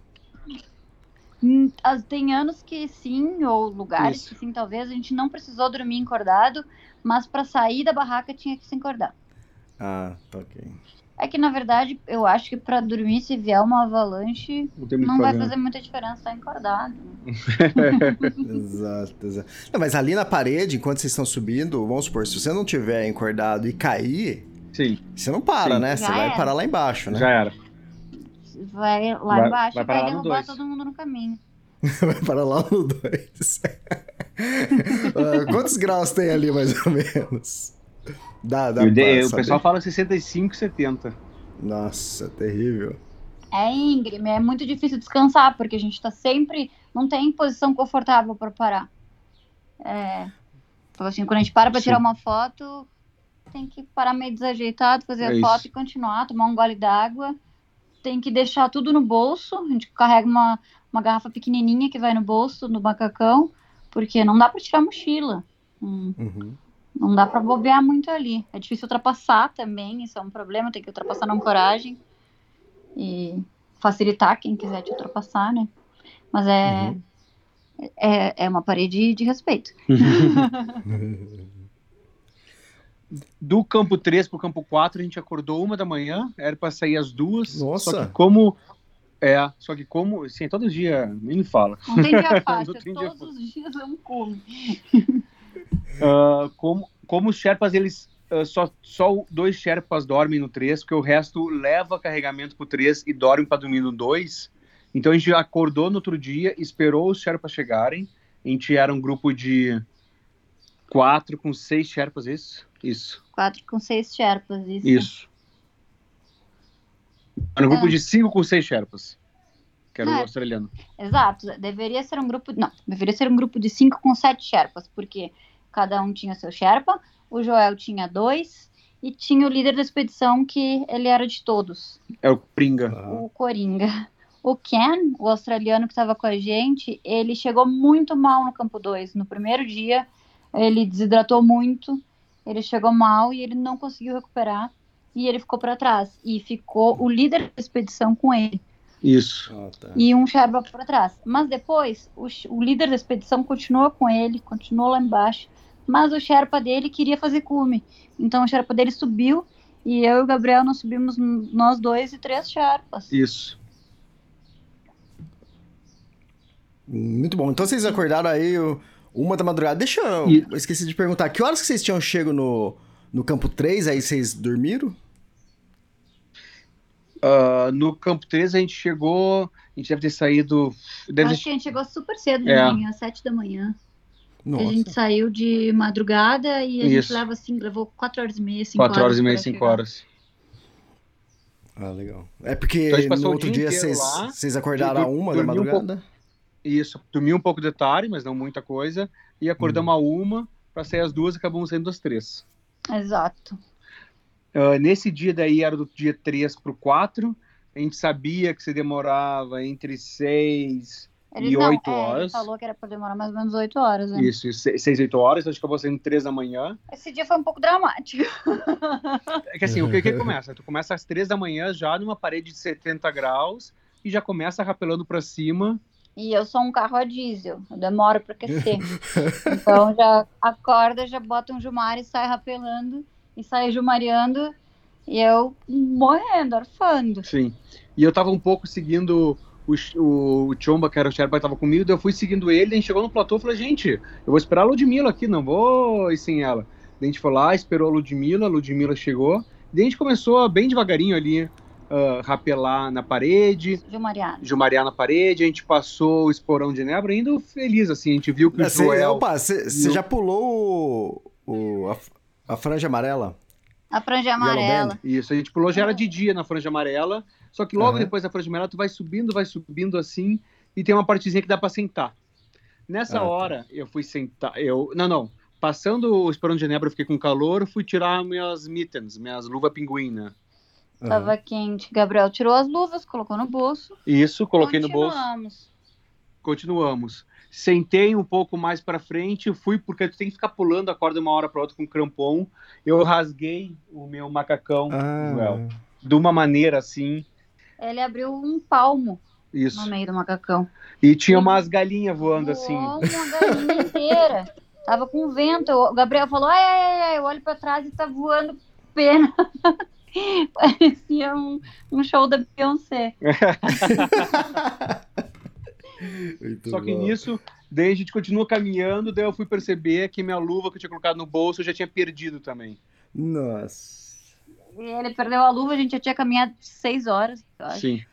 Hum, Tem anos que sim, ou lugares Isso. que sim, talvez. A gente não precisou dormir encordado, mas para sair da barraca tinha que se encordar. Ah, tá ok. É que, na verdade, eu acho que para dormir, se vier uma avalanche, Não vai fazer. fazer muita diferença estar encordado. né? exato, exato. Não, mas ali na parede, enquanto vocês estão subindo, vamos supor, se você não tiver encordado e cair, Sim, você não para, Sim. né? Você Já vai era. parar lá embaixo, né? já era. Vai lá Vai- embaixo vai e vai derrubar dois. todo mundo no caminho. vai parar lá no 2. quantos graus tem ali, mais ou menos? Dá, dá pra o saber? pessoal fala 65, 70. Nossa, terrível. É íngreme, é muito difícil descansar, porque a gente tá sempre. Não tem posição confortável para parar. É. Então, assim, quando a gente para para tirar uma foto, tem que parar meio desajeitado, fazer É a isso. foto e continuar, tomar um gole d'água. Tem que deixar tudo no bolso. A gente carrega uma, uma garrafa pequenininha que vai no bolso, no macacão, porque não dá para tirar a mochila. Hum, Uhum. Não dá para bobear muito ali. É difícil ultrapassar também, isso é um problema, tem que ultrapassar na coragem e facilitar quem quiser te ultrapassar, né? Mas é, Uhum. é, é uma parede de respeito. Do campo 3 pro campo 4, a gente acordou uma da manhã, era pra sair às duas. Nossa. Só que como. É, só que como. Assim, todo dia, nem me fala. Não tem dia fácil, tem dia todos os dias é um cume. Ah, como, como os Sherpas, eles. ah, só, só dois Sherpas dormem no 3, porque o resto leva carregamento pro 3 e dorme pra dormir no 2. Então a gente acordou no outro dia, esperou os Sherpas chegarem. A gente era um grupo de quatro com seis Sherpas, isso? Isso. Quatro com seis Sherpas, isso. Isso. Era um grupo Ah. de cinco com seis Sherpas. Que era o Ah. australiano. Exato, deveria ser um grupo. Não, deveria ser um grupo de cinco com sete Sherpas, porque cada um tinha seu Sherpa, o Joel tinha dois, e tinha o líder da expedição, que ele era de todos. É o Pringa. O Coringa. O Ken, o australiano que estava com a gente, ele chegou muito mal no campo 2. No primeiro dia, ele desidratou muito, ele chegou mal e ele não conseguiu recuperar. E ele ficou para trás. E ficou o líder da expedição com ele. Isso. ah, tá. E um Sherpa para trás. Mas depois, o, o líder da expedição continuou com ele, continuou lá embaixo. Mas o Sherpa dele queria fazer cume. Então o Sherpa dele subiu. E eu e o Gabriel, nós subimos nós dois e três Sherpas. Isso. Muito bom. Então vocês acordaram aí uma da madrugada. Deixa eu. E- eu Esqueci de perguntar. Que horas que vocês tinham chego no, no campo 3? Aí vocês dormiram? Ah, no campo 3 a gente chegou. A gente deve ter saído. Deve Acho que a gente chegou super cedo de É. manhã, às sete da manhã. Nossa. A gente saiu de madrugada e a gente Isso. leva assim, levou quatro horas e meia, cinco 4 horas e meia, pra 5 chegar. horas. Ah, legal. É porque Então gente no o outro dia vocês acordaram a uma da dormi um madrugada? Isso. Dormi um pouco de tarde, mas não muita coisa. E acordamos a uma para sair às duas e acabamos saindo às três. Exato. Ah, nesse dia daí era do dia 3 pro 4. A gente sabia que se demorava entre 6 Ele, e não, 8 é, ele horas. falou que era pra demorar mais ou menos 8 horas. Né? Isso, 6, 8 horas, acho que acabou saindo 3 da manhã. Esse dia foi um pouco dramático. É que assim, o que, que começa? Tu começa às 3 da manhã já numa parede de 70 graus e já começa rapelando pra cima. E eu sou um carro a diesel, eu demoro pra aquecer. então já acorda, já bota um Jumar e sai rapelando, e sai jumareando, e eu morrendo, arfando. Sim. E eu tava um pouco seguindo o, o, o Chomba, que era o Sherpa, que tava comigo, daí eu fui seguindo ele, a gente chegou no platô e falei, gente, eu vou esperar a Ludmilla aqui, não vou ir sem ela. Daí a gente foi lá, esperou a Ludmilla, a Ludmilla chegou, daí a gente começou bem devagarinho ali, uh, rapelar na parede, Jumareado. jumarear na parede, a gente passou o esporão de nebra, indo feliz, assim, a gente viu que o Você, Joel... opa, você já pulou o, o- a, a franja amarela? A franja amarela. Isso, a gente pulou, já era de dia na franja amarela, só que logo Aham. depois da franja amarela tu vai subindo, vai subindo assim, e tem uma partezinha que dá pra sentar. Nessa Ah, tá. hora, eu fui sentar, eu, não, não, passando o Esperão de Genebra, eu fiquei com calor, fui tirar minhas mittens, minhas luvas pinguina. Tava quente. Gabriel tirou as luvas, colocou no bolso. Isso, coloquei no bolso, Continuamos. continuamos. Sentei um pouco mais pra frente, fui, porque tu tem que ficar pulando a corda de uma hora pra outra com crampon, eu rasguei o meu macacão, Ah, Joel, de uma maneira assim, Ele abriu um palmo isso. no meio do macacão. E tinha umas galinhas voando assim. Voou uma galinha inteira. Tava com vento. O Gabriel falou: ai, ai, ai, ai, eu olho pra trás e tá voando pena. Parecia um, um show da Beyoncé. Só que nisso, daí a gente continua caminhando, daí eu fui perceber que minha luva que eu tinha colocado no bolso eu já tinha perdido também. Nossa. E ele perdeu a luva, a gente já tinha caminhado seis horas. Sim.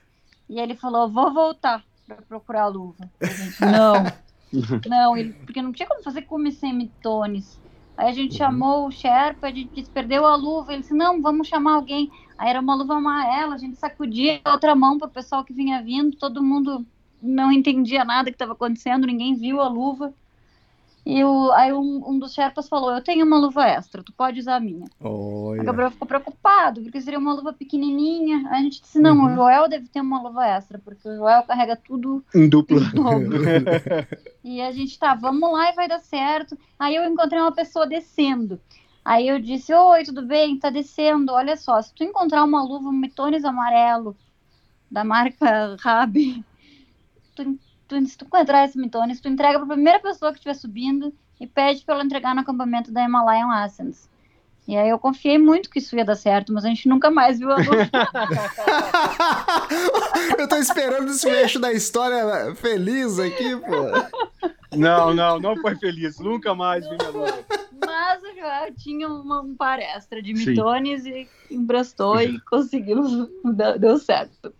E ele falou: vou voltar pra procurar a luva. A gente, não. Não, ele, porque não tinha como fazer cume sem mitones. Aí a gente Uhum. chamou o Sherpa, a gente disse, perdeu a luva. Ele disse, não, vamos chamar alguém. Aí era uma luva amarela, a gente sacudia a outra mão pro pessoal que vinha vindo, todo mundo não entendia nada que estava acontecendo, ninguém viu a luva. E o, aí um, um dos Sherpas falou, eu tenho uma luva extra, tu pode usar a minha. O. Gabriel ficou preocupado, porque seria uma luva pequenininha. Aí a gente disse, não, Uhum. o Joel deve ter uma luva extra, porque o Joel carrega tudo Em dupla. E a gente tá, vamos lá e vai dar certo. Aí eu encontrei uma pessoa descendo. Aí eu disse, oi, tudo bem? Tá descendo. Olha só, se tu encontrar uma luva Mitones amarelo da marca Rabi, tu, tu, se tu encontrar esse Mitones, tu entrega pra primeira pessoa que estiver subindo e pede pra ela entregar no acampamento da Himalayan Ascents. E aí eu confiei muito que isso ia dar certo, mas a gente nunca mais viu a luva. eu tô esperando esse eixo da história feliz aqui, pô. Não, não, não foi feliz. Nunca mais vi minha luva. Mas Joel tinha uma, um par extra de Sim. mitones e emprestou e conseguimos, deu, deu certo.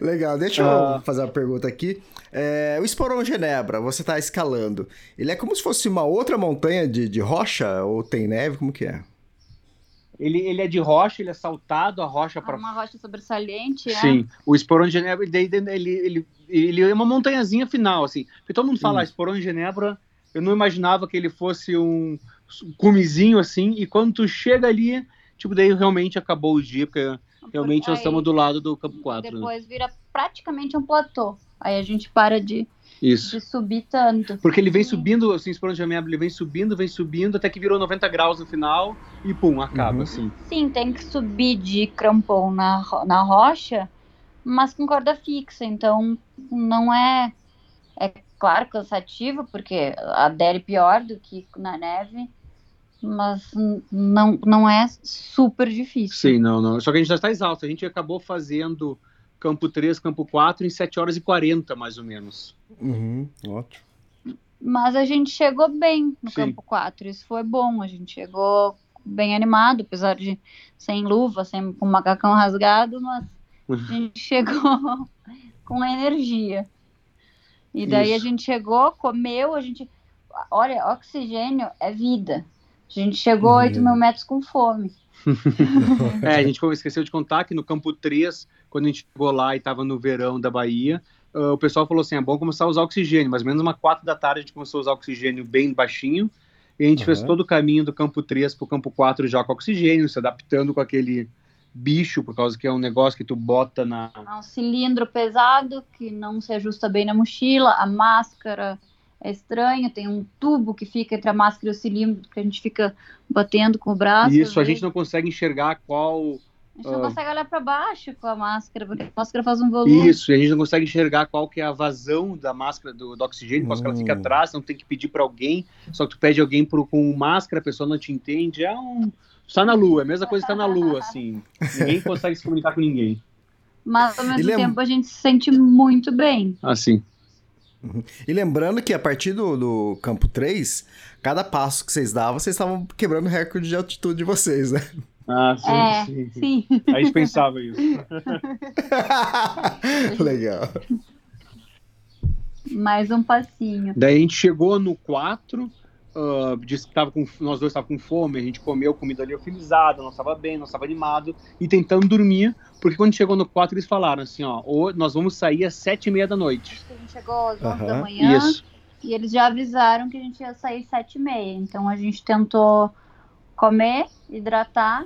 Legal, deixa eu Ah. fazer uma pergunta aqui. É, o Esporão Genebra, você tá escalando. Ele é como se fosse uma outra montanha de, de rocha? Ou tem neve? Como que é? Ele, ele é de rocha, ele é saltado, a rocha para Uma rocha sobressalente, né? Sim, o Esporão de Genebra, ele, ele, ele, ele é uma montanhazinha final, assim. Porque todo mundo fala, Hum. ah, Esporão de Genebra, eu não imaginava que ele fosse um cumezinho, assim, e quando tu chega ali, tipo, daí realmente acabou o dia, porque realmente nós estamos do lado do Campo 4, né? Depois vira praticamente um platô. Aí a gente para de, Isso. de subir tanto. Porque ele vem subindo, assim, Genebra, ele vem subindo, vem subindo, até que virou 90 graus no final, e pum, acaba, Uhum. assim. Sim, tem que subir de crampon na, ro- na rocha, mas com corda fixa. Então não é. É claro cansativo, porque adere pior do que na neve, mas não, não é super difícil. Sim, não, não. Só que a gente já está exausto. A gente acabou fazendo campo 3, campo 4 em 7 horas e 40, mais ou menos. Uhum, ótimo. Mas a gente chegou bem no Sim. campo 4, isso foi bom. A gente chegou bem animado, apesar de sem luva, sem com o macacão rasgado, mas a gente chegou com energia. E daí a Isso. gente chegou, comeu, a gente. Olha, oxigênio é vida. A gente chegou a 8 mil metros com fome. É, a gente esqueceu de contar que no campo 3, quando a gente chegou lá e estava no verão da Bahia, ah, o pessoal falou assim: é bom começar a usar oxigênio. Mais ou menos uma 4 da tarde a gente começou a usar oxigênio bem baixinho. E a gente fez Aham. todo o caminho do campo 3 para o campo 4 já com oxigênio, se adaptando com aquele bicho, por causa que é um negócio que tu bota na. É um cilindro pesado que não se ajusta bem na mochila, a máscara é estranha, tem um tubo que fica entre a máscara e o cilindro que a gente fica batendo com o braço. Isso, a gente não consegue enxergar qual. A gente não uh... consegue olhar para baixo com a máscara, porque a máscara faz um volume. Isso, e a gente não consegue enxergar qual que é a vazão da máscara do, do oxigênio, por causa que ela fica hum. atrás, não tem que pedir para alguém, só que tu pede alguém pro, com máscara, a pessoa não te entende, é um Está na Lua, é a mesma coisa que está na Lua, assim. Ninguém consegue se comunicar com ninguém. Mas ao mesmo tempo a gente se sente muito bem. Assim. Uhum. E lembrando que a partir do, do campo 3, cada passo que vocês davam, vocês estavam quebrando o recorde de altitude de vocês, né? Ah, sim, é, sim, sim. A gente pensava isso. Legal. Mais um passinho. Daí a gente chegou no 4, uh, disse que tava com, nós dois estávamos com fome, a gente comeu comida liofilizada, nós estava bem, nós estava animado e tentando dormir, porque quando chegou no 4 eles falaram assim, ó, nós vamos sair às sete e meia da noite. A gente chegou às 11 uhum. da manhã Isso. e eles já avisaram que a gente ia sair às sete e meia, então a gente tentou comer, hidratar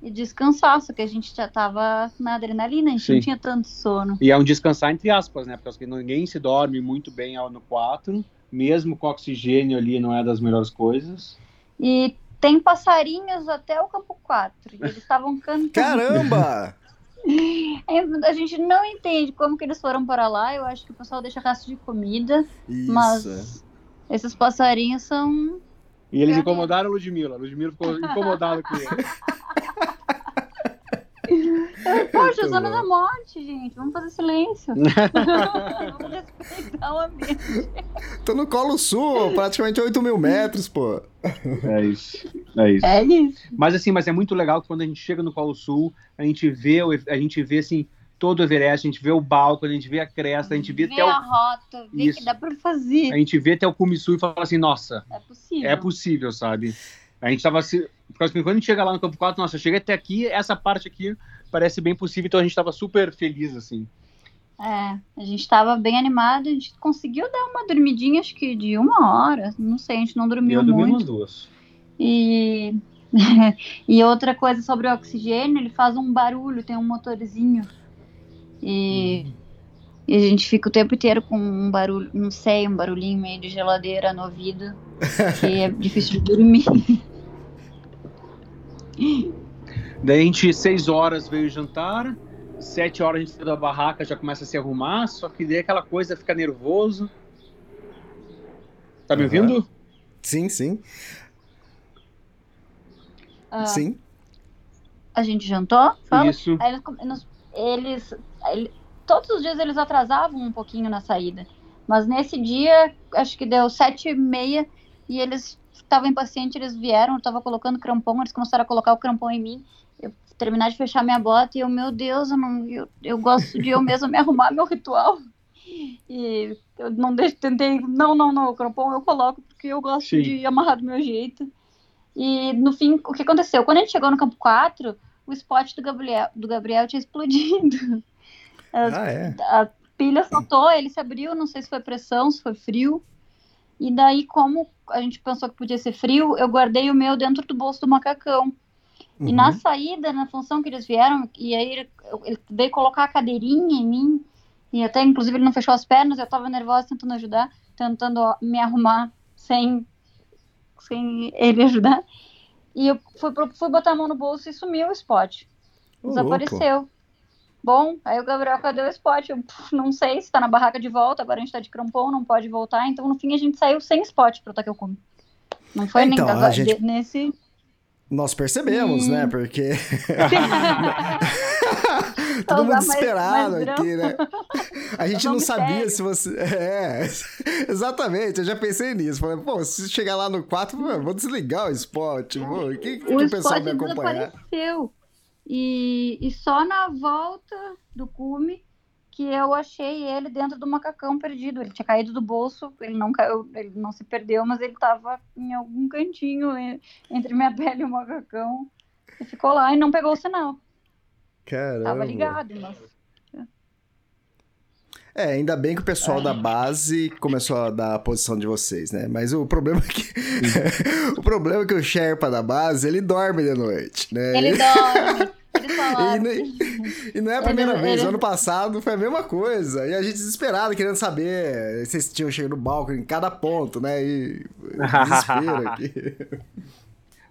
e descansar, só que a gente já tava na adrenalina, a gente Sim. não tinha tanto sono. E é um descansar entre aspas, né? Porque ninguém se dorme muito bem no 4 mesmo com oxigênio ali, não é das melhores coisas. E tem passarinhos até o campo 4. E eles estavam cantando. Caramba! É, a gente não entende como que eles foram para lá. Eu acho que o pessoal deixa resto de comida. Isso. Mas esses passarinhos são. E eles incomodaram a Ludmilla. A Ludmilla ficou incomodada com eles. Poxa, zona da morte, gente. Vamos fazer silêncio. Vamos respeitar o ambiente. Tô no Colo Sul, praticamente 8 mil metros, pô. É isso. É isso. É isso. Mas assim, mas é muito legal que quando a gente chega no Colo Sul, a gente vê, a gente vê assim, todo o Everest, a gente vê o Balco, a gente vê a cresta, a gente vê, vê até a o... rota, vê Isso. que dá pra fazer. A gente vê até o Kumisu e fala assim, nossa, é possível, é possível sabe? A gente tava se... Quando a gente chega lá no campo 4, nossa, chega até aqui, essa parte aqui parece bem possível, então a gente tava super feliz, assim. É, a gente tava bem animado, a gente conseguiu dar uma dormidinha, acho que de uma hora, não sei, a gente não dormiu Eu muito. dormi umas duas. E... e outra coisa sobre o oxigênio, ele faz um barulho, tem um motorzinho. E... Hum. E a gente fica o tempo inteiro com um barulho, não sei, um barulhinho meio de geladeira no ouvido, que é difícil de dormir. Daí a gente, seis horas veio jantar, sete horas a gente saiu da barraca, já começa a se arrumar, só que daí aquela coisa fica nervoso. Tá me ouvindo? Sim, sim. Ah, sim. A gente jantou? Fala. Isso. Aí eles, eles, eles, todos os dias eles atrasavam um pouquinho na saída. Mas nesse dia, acho que deu sete e meia e eles estavam impacientes, eles vieram, eu tava colocando crampão, eles começaram a colocar o crampão em mim. Eu terminar de fechar minha bota e eu, meu Deus, eu, não, eu, eu gosto de eu mesma me arrumar meu ritual. E eu não deixo, tentei, não, não, não, o crampão eu coloco porque eu gosto Sim. de amarrar do meu jeito. E no fim, o que aconteceu? Quando a gente chegou no campo 4, o spot do Gabriel, do Gabriel tinha explodido. ah, é? A pilha soltou, ele se abriu, não sei se foi pressão, se foi frio. E daí, como a gente pensou que podia ser frio, eu guardei o meu dentro do bolso do macacão. Uhum. E na uhum. saída, na função que eles vieram, e aí ele, ele veio colocar a cadeirinha em mim, e até inclusive ele não fechou as pernas, eu tava nervosa tentando ajudar, tentando me arrumar sem, sem ele ajudar. E eu fui, fui botar a mão no bolso e sumiu o spot. Desapareceu. Bom, aí o Gabriel, cadê o spot? Eu puf, não sei se tá na barraca de volta, agora a gente tá de crampão, não pode voltar. Então, no fim, a gente saiu sem spot pro Taqueucume. Não foi então, nem a gente... nesse. Nós percebemos, hum. né? Porque. Todo mundo desesperado aqui, né? A gente não sabia se você. É, exatamente, eu já pensei nisso. Falei, pô, se chegar lá no 4, vou desligar o spot. Vou... Que, o, o pessoal me acompanhar? Desapareceu. E, e só na volta do cume que eu achei ele dentro do macacão perdido. Ele tinha caído do bolso, ele não caiu, ele não se perdeu, mas ele estava em algum cantinho entre minha pele e o macacão. E ficou lá e não pegou o sinal. Caramba. Tava ligado, mas. É, ainda bem que o pessoal é. da base começou a dar a posição de vocês, né? Mas o problema é que o problema é que o Sherpa da base, ele dorme de noite, né? Ele dorme. E, e não é a primeira Ele- vez, ele- ano passado foi a mesma coisa. E a gente desesperado, querendo saber se vocês tinham chegado no balcão em cada ponto, né? E desespero aqui.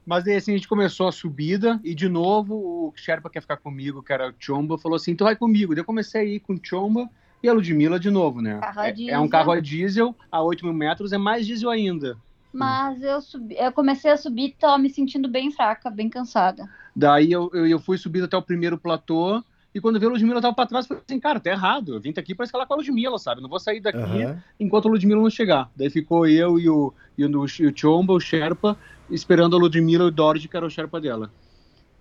Mas daí assim a gente começou a subida e de novo o Sherpa quer ficar comigo, que era o Chomba, falou assim: tu vai comigo. Daí eu comecei a ir com o Chomba e a Ludmilla de novo, né? Carro a É, é um carro a diesel, a 8 mil metros, é mais diesel ainda. Mas eu subi, eu comecei a subir e tava me sentindo bem fraca, bem cansada. Daí eu, eu, eu fui subindo até o primeiro platô. E quando veio a Ludmilla, tava pra trás, falei assim, cara, tá errado. Eu vim aqui pra escalar com a Ludmilla, sabe? Não vou sair daqui Aham. enquanto a Ludmilla não chegar. Daí ficou eu e o, e o, e o Chomba, o Sherpa, esperando a Ludmilla e o Dorje, que era o Sherpa dela.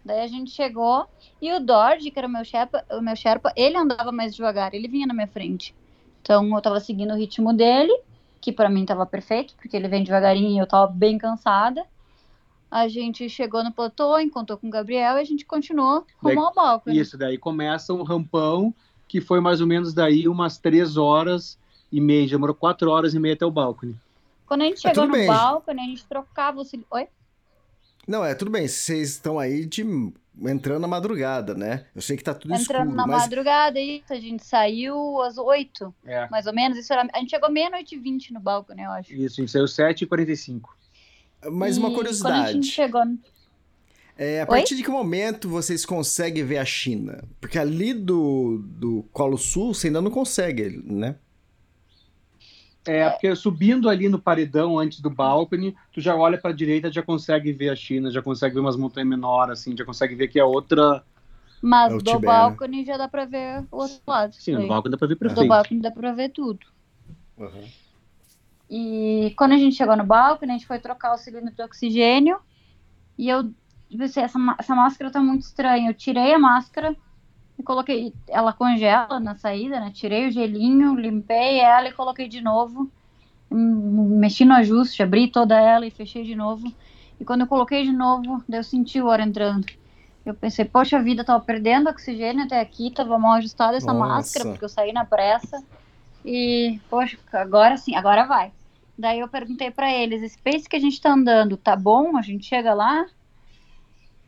Daí a gente chegou e o Dodge, que era o meu Sherpa, o meu Sherpa, ele andava mais devagar, ele vinha na minha frente. Então eu tava seguindo o ritmo dele, que pra mim tava perfeito, porque ele vem devagarinho e eu tava bem cansada. A gente chegou no platô, encontrou com o Gabriel e a gente continuou Daí- rumo ao balcão. né? Isso, daí começa um rampão, que foi mais ou menos daí umas três horas e meia. Demorou quatro horas e meia até o balcone. Quando a gente Ah, chegou no bem. balcão, a gente trocava o cilindro. Oi? Não, é, tudo bem, vocês estão aí de entrando na madrugada, né? Eu sei que tá tudo Entrando escuro, na mas madrugada, isso, a gente saiu às oito, É. mais ou menos. Isso era... A gente chegou meia-noite e vinte no balcão, né, eu acho. Isso, a gente saiu 7h45. mas E uma Quando a curiosidade. gente chegou É, a Oi? partir de que momento vocês conseguem ver a China? Porque ali do, do Colo Sul você ainda não consegue, né? É, porque subindo ali no paredão antes do balcone, tu já olha pra direita, já consegue ver a China, já consegue ver umas montanhas menores, assim, já consegue ver que é outra. Mas É do Tibete, balcone já dá pra ver o outro lado. Sim, no Daí, balcone dá pra ver do perfeito. balcone dá pra ver tudo. E quando a gente chegou no balcone, a gente foi trocar o cilindro de oxigênio. E eu pensei, essa, essa máscara tá muito estranha. Eu tirei a máscara e coloquei. Ela congela na saída, né? Tirei o gelinho, limpei ela e coloquei de novo. Hum, Mexi no ajuste, abri toda ela e fechei de novo. E quando eu coloquei de novo, eu senti o ar entrando. Eu pensei, poxa vida, tava perdendo oxigênio até aqui, tava mal ajustada essa Nossa. máscara, porque eu saí na pressa. E, poxa, agora sim, agora vai. Daí eu perguntei pra eles, esse pace que a gente tá andando, tá bom? A gente chega lá?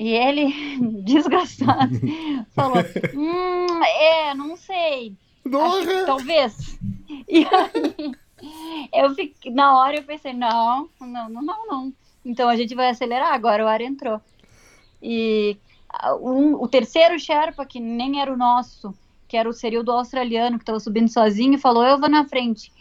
E ele, desgraçado, falou, hum, é, não sei, que talvez. E aí, eu fiquei, na hora eu pensei, não, não, não, não, não. Então a gente vai acelerar, agora o ar entrou. E um- o terceiro Sherpa, que nem era o nosso, que era o seria o do australiano, que estava subindo sozinho, falou, eu vou na frente.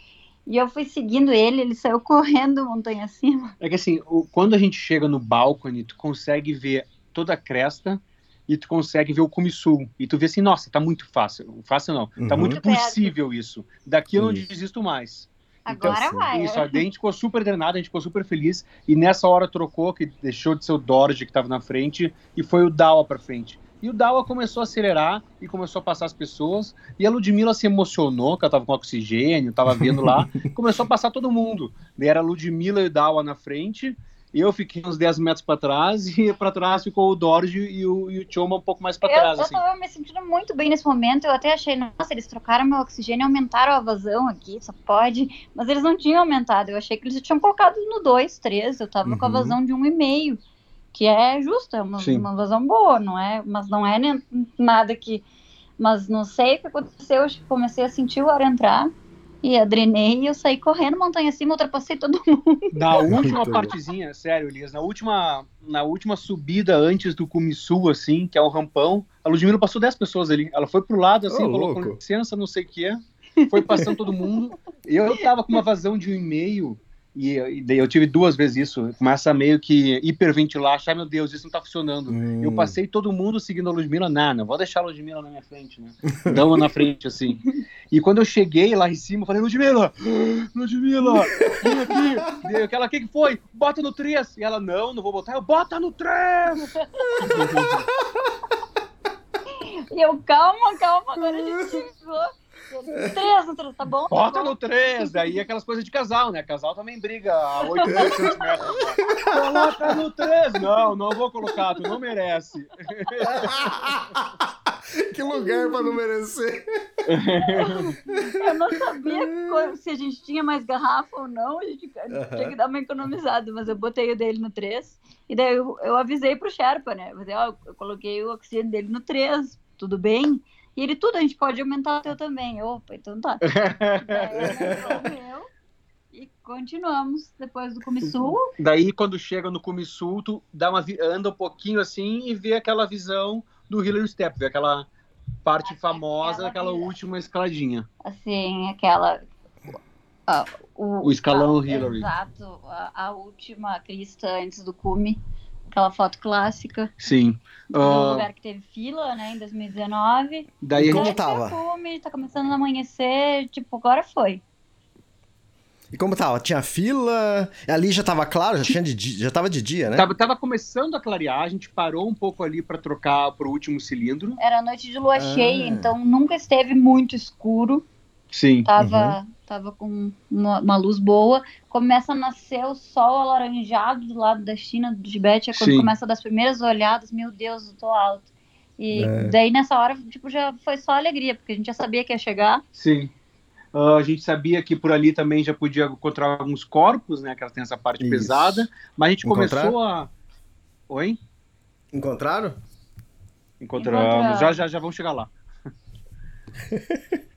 E eu fui seguindo ele, ele saiu correndo montanha acima. É que assim, o- quando a gente chega no balcone, tu consegue ver toda a cresta e tu consegue ver o cume sul. E tu vê assim, nossa, tá muito fácil. Fácil não, tá Uhum. muito Muito perto. possível isso. Daqui eu não Isso. desisto mais. Agora Então, sim, vai. Isso, a gente ficou super treinado, a gente ficou super feliz. E nessa hora trocou, que deixou de ser o Dorje que tava na frente, e foi o Dawa pra frente. E o Dawa começou a acelerar e começou a passar as pessoas. E a Ludmilla se emocionou, que ela tava com oxigênio, tava vendo lá. começou a passar todo mundo. Daí era a Ludmilla e o Dawa na frente. Eu fiquei uns 10 metros pra trás, e pra trás ficou o Dorje e o, e o Choma um pouco mais Eu, trás. eu assim. tava me sentindo muito bem nesse momento. Eu até achei, nossa, eles trocaram meu oxigênio e aumentaram a vazão aqui, só pode. Mas eles não tinham aumentado. Eu achei que eles tinham colocado no 2, 3. Eu tava com a Uhum. vazão de 1,5, que é justa, é uma, Sim. uma vazão boa, não é? Mas não é nem- nada que. Mas não sei o que aconteceu. Eu comecei a sentir o ar entrar e adrenei e eu saí correndo montanha acima, ultrapassei todo mundo. Na última partezinha, sério, Elias, na última, na última subida antes do Cumiçu, assim, que é o rampão, a Ludmilla passou 10 pessoas ali. Ela foi pro lado, assim, Ô, falou com licença, não sei o que, foi passando todo mundo. Eu tava com uma vazão de um e-mail, e, e daí eu tive duas vezes isso. Começa a meio que hiperventilar, achar, meu Deus, isso não tá funcionando. Hum. Eu passei todo mundo seguindo a Ludmilla, não, não vou deixar a Ludmilla na minha frente, né? Dá uma na frente, assim. E quando eu cheguei lá em cima, eu falei, Ludmilla, Ludmilla, vem aqui. Daí aquela, o que que foi? Bota no 3. E ela, não, não vou botar. Eu, bota no 3. E eu, calma, calma, agora a gente chegou. Três, no três, tá bom? Tá Bota bom. no 3. Daí aquelas coisas de casal, né? Casal também briga a 8 centímetros. Coloca no 3. Não, não vou colocar, tu não merece. que lugar pra não merecer. eu não sabia se a gente tinha mais garrafa ou não, a gente tinha que dar uma economizada, mas eu botei o dele no 3, e daí eu, eu avisei pro Sherpa, né? Eu, falei, ó, eu coloquei o oxigênio dele no 3, tudo bem? E ele, tudo, a gente pode aumentar o teu também. Opa, então tá. daí eu meu, e continuamos depois do Comissul. Daí, quando chega no Comissul, tu dá uma, anda um pouquinho assim e vê aquela visão do Hillary Step, vê aquela parte famosa daquela última escaladinha. Assim, aquela. o, o, escalão a, Hillary. Exato, a, a, última crista antes do cume. Aquela foto clássica. Sim. No uh, lugar que teve fila, né, em 2019. Daí como tava? Tá começando a amanhecer, tipo, agora foi. E como tava? Tinha fila? Ali já tava claro? Já, tinha de, já tava de dia, né? Tava, tava começando a clarear, a gente parou um pouco ali para trocar pro último cilindro. Era noite de lua ah. cheia, então nunca esteve muito escuro. Sim. Tava, uhum. Tava com uma, uma, luz boa. Começa a nascer o sol alaranjado do lado da China, do Tibete, é quando Sim. começa das primeiras olhadas, meu Deus, eu tô alto. E é. daí nessa hora, tipo, já foi só alegria, porque a gente já sabia que ia chegar. Sim. Uh, a gente sabia que por ali também já podia encontrar alguns corpos, né? Que ela tem essa parte Isso. pesada. Mas a gente Encontraram? começou a. Oi? Encontraram? Encontramos. Já, já, já vamos chegar lá.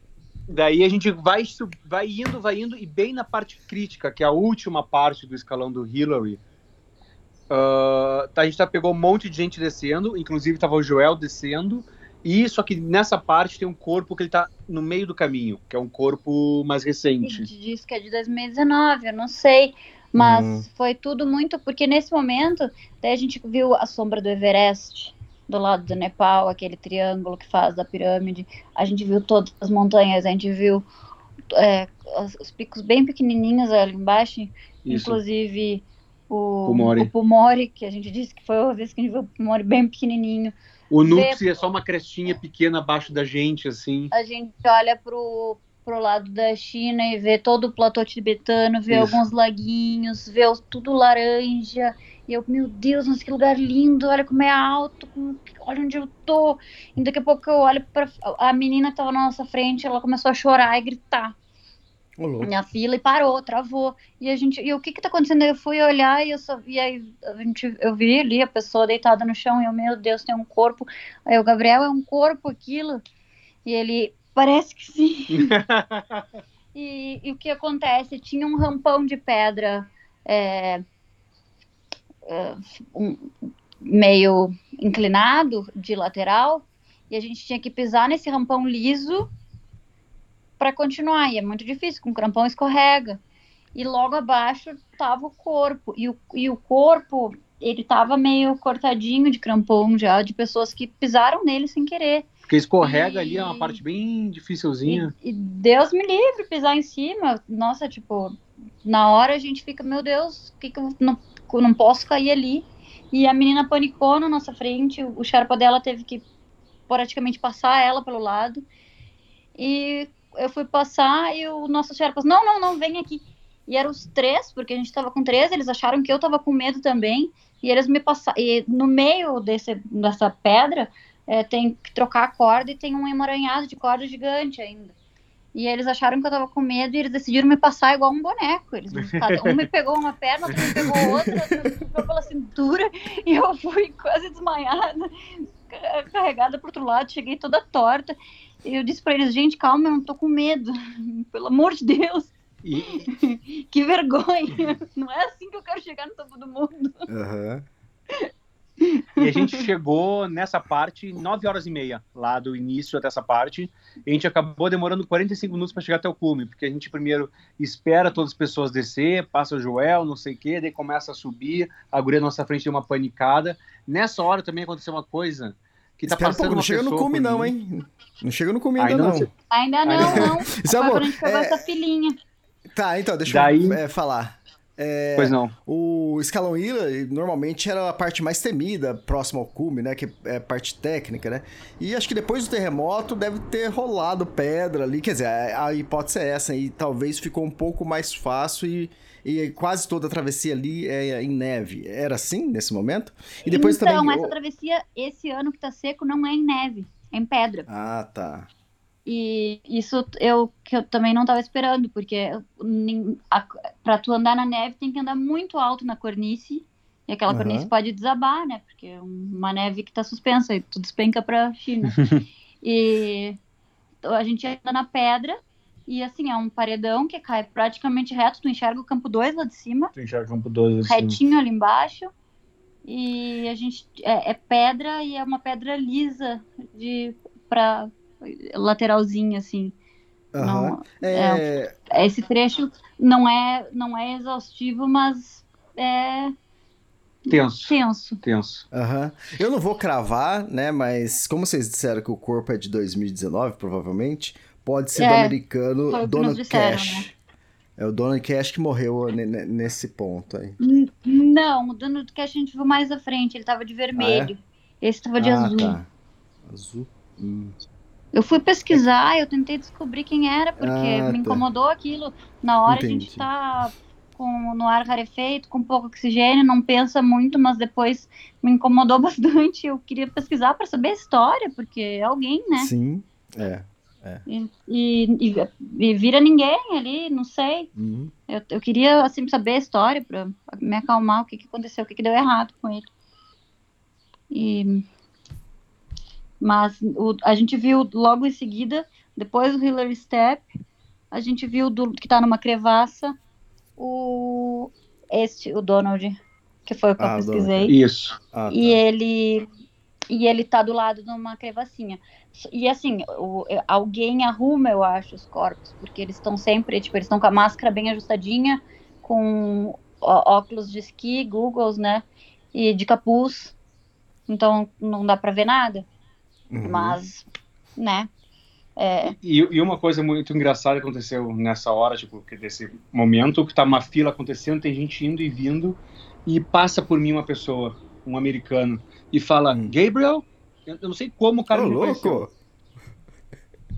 Daí a gente vai, vai indo, vai indo, e bem na parte crítica, que é a última parte do escalão do Hillary, uh, a gente tá, pegou um monte de gente descendo, inclusive tava o Joel descendo, e só que nessa parte tem um corpo que ele tá no meio do caminho, que é um corpo mais recente. Ele diz que é de 2019, eu não sei. Mas hum. foi tudo muito. Porque nesse momento, daí a gente viu a sombra do Everest, do lado do Nepal, aquele triângulo que faz da pirâmide. A gente viu todas as montanhas, a gente viu é, os, os, picos bem pequenininhos ali embaixo, Isso. inclusive o Pumori. o Pumori, que a gente disse que foi uma vez que a gente viu o Pumori bem pequenininho. O Nupsi é só uma crestinha pequena abaixo da gente, assim. A gente olha pro, pro lado da China e vê todo o platô tibetano, vê Isso. alguns laguinhos, vê tudo laranja. E eu, meu Deus, mas que lugar lindo, olha como é alto, como, olha onde eu tô. E daqui a pouco eu olho pra. A menina que tava na nossa frente, ela começou a chorar e gritar. Olô. na fila e parou, travou. E a gente, e o que que tá acontecendo? Eu fui olhar e eu só, e aí a gente, eu vi ali a pessoa deitada no chão e eu, meu Deus, tem um corpo. Aí o Gabriel é um corpo aquilo. E ele, parece que sim. e, e, o que acontece? Tinha um rampão de pedra é, é, um, meio inclinado de lateral e a gente tinha que pisar nesse rampão liso para continuar. E é muito difícil, com o crampão escorrega. E logo abaixo tava o corpo. E o, e o corpo, ele tava meio cortadinho de crampão já, de pessoas que pisaram nele sem querer. Porque escorrega e, ali, é uma parte bem dificilzinha. E, e, Deus me livre pisar em cima. Nossa, tipo, na hora a gente fica, meu Deus, que, que eu não, não posso cair ali. E a menina panicou na nossa frente, o Sherpa dela teve que praticamente passar ela pelo lado. E eu fui passar e o nosso Sherpa não, não, não, vem aqui. E eram os três, porque a gente estava com três, eles acharam que eu estava com medo também, e eles me passaram, e no meio desse, dessa pedra, é, tem que trocar a corda e tem um emaranhado de corda gigante ainda. E eles acharam que eu tava com medo e eles decidiram me passar igual um boneco. Eles me, um me pegou uma perna, outro me pegou outra, outro me pegou pela cintura e eu fui quase desmaiada, carregada pro outro lado, cheguei toda torta eu disse para eles, gente, calma, eu não tô com medo. Pelo amor de Deus. E... que vergonha. Não é assim que eu quero chegar no topo do mundo. Uhum. E a gente chegou nessa parte 9 horas e meia, lá do início até essa parte. E a gente acabou demorando 45 minutos para chegar até o cume, porque a gente primeiro espera todas as pessoas descer, passa o Joel, não sei o quê, daí começa a subir, a guria na nossa frente deu uma panicada. Nessa hora também aconteceu uma coisa que tá passando pouco, não chega no cume não, hein? Não chega no cume ainda, não. Ainda não, não. Isso é bom. a gente pegou é... essa filinha. Tá, então, deixa Daí... eu é, falar. É, pois não. O escalão Ila normalmente era a parte mais temida, próximo ao cume, né? Que é a parte técnica, né? E acho que depois do terremoto deve ter rolado pedra ali. Quer dizer, a, a hipótese é essa, e talvez ficou um pouco mais fácil e e quase toda a travessia ali é em neve. Era assim nesse momento? E depois então, também... essa travessia, esse ano que tá seco, não é em neve, é em pedra. Ah, tá. E isso eu que eu também não estava esperando, porque para tu andar na neve tem que andar muito alto na cornice. E aquela uhum. cornice pode desabar, né? Porque é uma neve que está suspensa e tu despenca para China. e a gente anda na pedra e assim, é um paredão que cai praticamente reto, tu enxerga o campo 2 lá de cima. Tu enxerga o campo 2 Retinho cima. ali embaixo. E a gente é, é, pedra e é uma pedra lisa de para lateralzinha assim. Uhum. Não, é... é... esse trecho não é não é exaustivo, mas é tenso. Tenso. Tenso. Uhum. Eu não vou cravar, né? Mas como vocês disseram que o corpo é de 2019, provavelmente, pode ser é, do americano Donald disseram, Cash. Né? É o Donald Cash que morreu nesse ponto aí. Não, o Donald Cash a gente viu mais à frente, ele tava de vermelho. Ah, é? Esse tava de ah, azul. Tá. Azul. Hum. Eu fui pesquisar, eu tentei descobrir quem era, porque ah, me tá. incomodou tá. aquilo. Na hora Entendi. a gente tá com, no ar rarefeito, com pouco oxigênio, não pensa muito, mas depois me incomodou bastante. Eu queria pesquisar para saber a história, porque é alguém, né? Sim, é. É. E, e, e, vira ninguém ali, não sei. Uhum. Eu, eu queria assim saber a história para me acalmar, o que, que aconteceu, o que, que deu errado com ele. E, mas o, a gente viu logo em seguida, depois do Hillary Step, a gente viu do, que está numa crevaça o este, o Donald, que foi o que ah, eu pesquisei. Isso. Ah, tá. E ele e ele tá do lado de uma crevacinha. E assim, o, alguém arruma, eu acho, os corpos, porque eles estão sempre, tipo, eles estão com a máscara bem ajustadinha, com óculos de esqui, Googles, né? E de capuz. Então não dá para ver nada. Uhum. Mas, né? É... E, e, uma coisa muito engraçada aconteceu nessa hora, tipo, desse momento, que tá uma fila acontecendo, tem gente indo e vindo, e passa por mim uma pessoa, um americano, e fala, hum. Gabriel? Eu não sei como o cara Ô, me louco.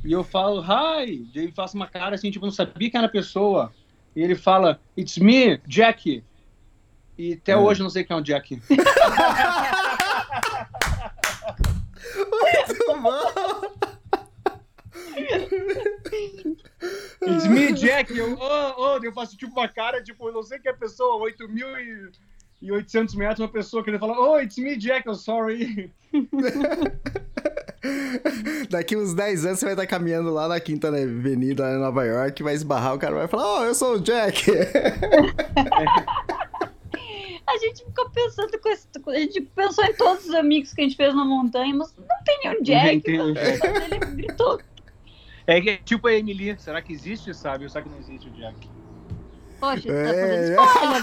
E eu falo, hi! E ele faz uma cara assim, tipo, não sabia que era a pessoa. E ele fala, it's me, Jack. E até é. hoje eu não sei quem é o Jack. Muito bom! It's me, Jack. Eu, oh, oh, eu faço tipo uma cara, tipo, não sei que é a pessoa, 8 mil e e 800 metros uma pessoa querendo falar, oh, it's me, Jack, I'm sorry. Daqui uns 10 anos você vai estar caminhando lá na Quinta Avenida em Nova York, vai esbarrar, o cara vai falar, oh, eu sou o Jack. a gente ficou pensando com esse, a gente pensou em todos os amigos que a gente fez na montanha, mas não tem nenhum Jack. Tem um Jack. Ele gritou. É que tipo a Emily, será que existe, sabe? Ou será que não existe o Jack? Poxa, é... tá fazendo spoiler.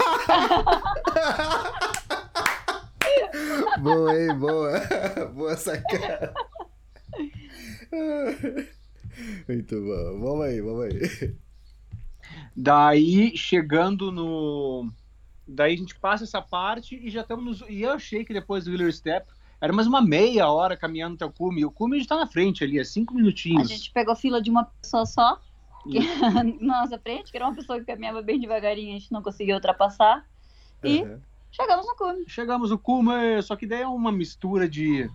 boa, hein? Boa. Boa sacada. Muito bom. Vamos aí, vamos aí. Daí, chegando no... Daí a gente passa essa parte e já estamos nos... E eu achei que depois do Wheeler Step era mais uma meia hora caminhando até o cume. O cume está na frente ali, é cinco minutinhos. A gente pegou fila de uma pessoa só que, nossa frente, que era uma pessoa que caminhava bem devagarinho, a gente não conseguiu ultrapassar. E uhum. chegamos no cume. Chegamos no cume, só que daí é uma mistura de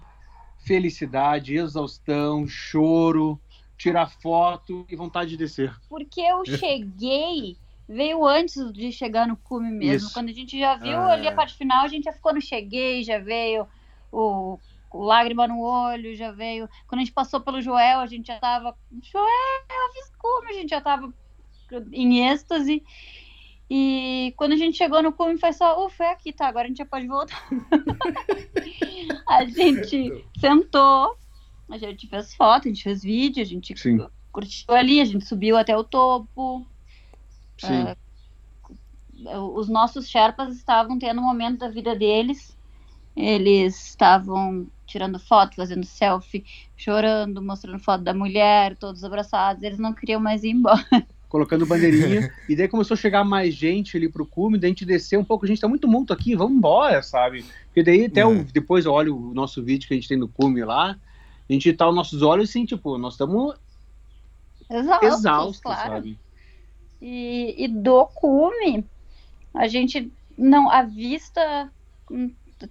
felicidade, exaustão, choro, tirar foto e vontade de descer. Porque eu cheguei, veio antes de chegar no cume mesmo. Isso. Quando a gente já viu ah, ali a é. parte final, a gente já ficou no cheguei, já veio o lágrima no olho, já veio. Quando a gente passou pelo Joel, a gente já tava. Joel, fiz como? A gente já tava em êxtase. E quando a gente chegou no cume, foi só, ufa, é aqui, tá? Agora a gente já pode voltar. a gente sentou, a gente fez foto, a gente fez vídeo, a gente Sim. curtiu ali, a gente subiu até o topo. Uh, os nossos Sherpas estavam tendo um momento da vida deles. Eles estavam tirando foto, fazendo selfie, chorando, mostrando foto da mulher, todos abraçados. Eles não queriam mais ir embora. Colocando bandeirinha. e daí começou a chegar mais gente ali pro cume, daí a gente desceu um pouco. A gente tá muito muito aqui, vamos embora, sabe? Porque daí até o, depois eu olho o nosso vídeo que a gente tem no cume lá. A gente tá os nossos olhos assim, tipo, nós estamos exaustos, exaustos claro. sabe? E, e do cume, a gente não. A vista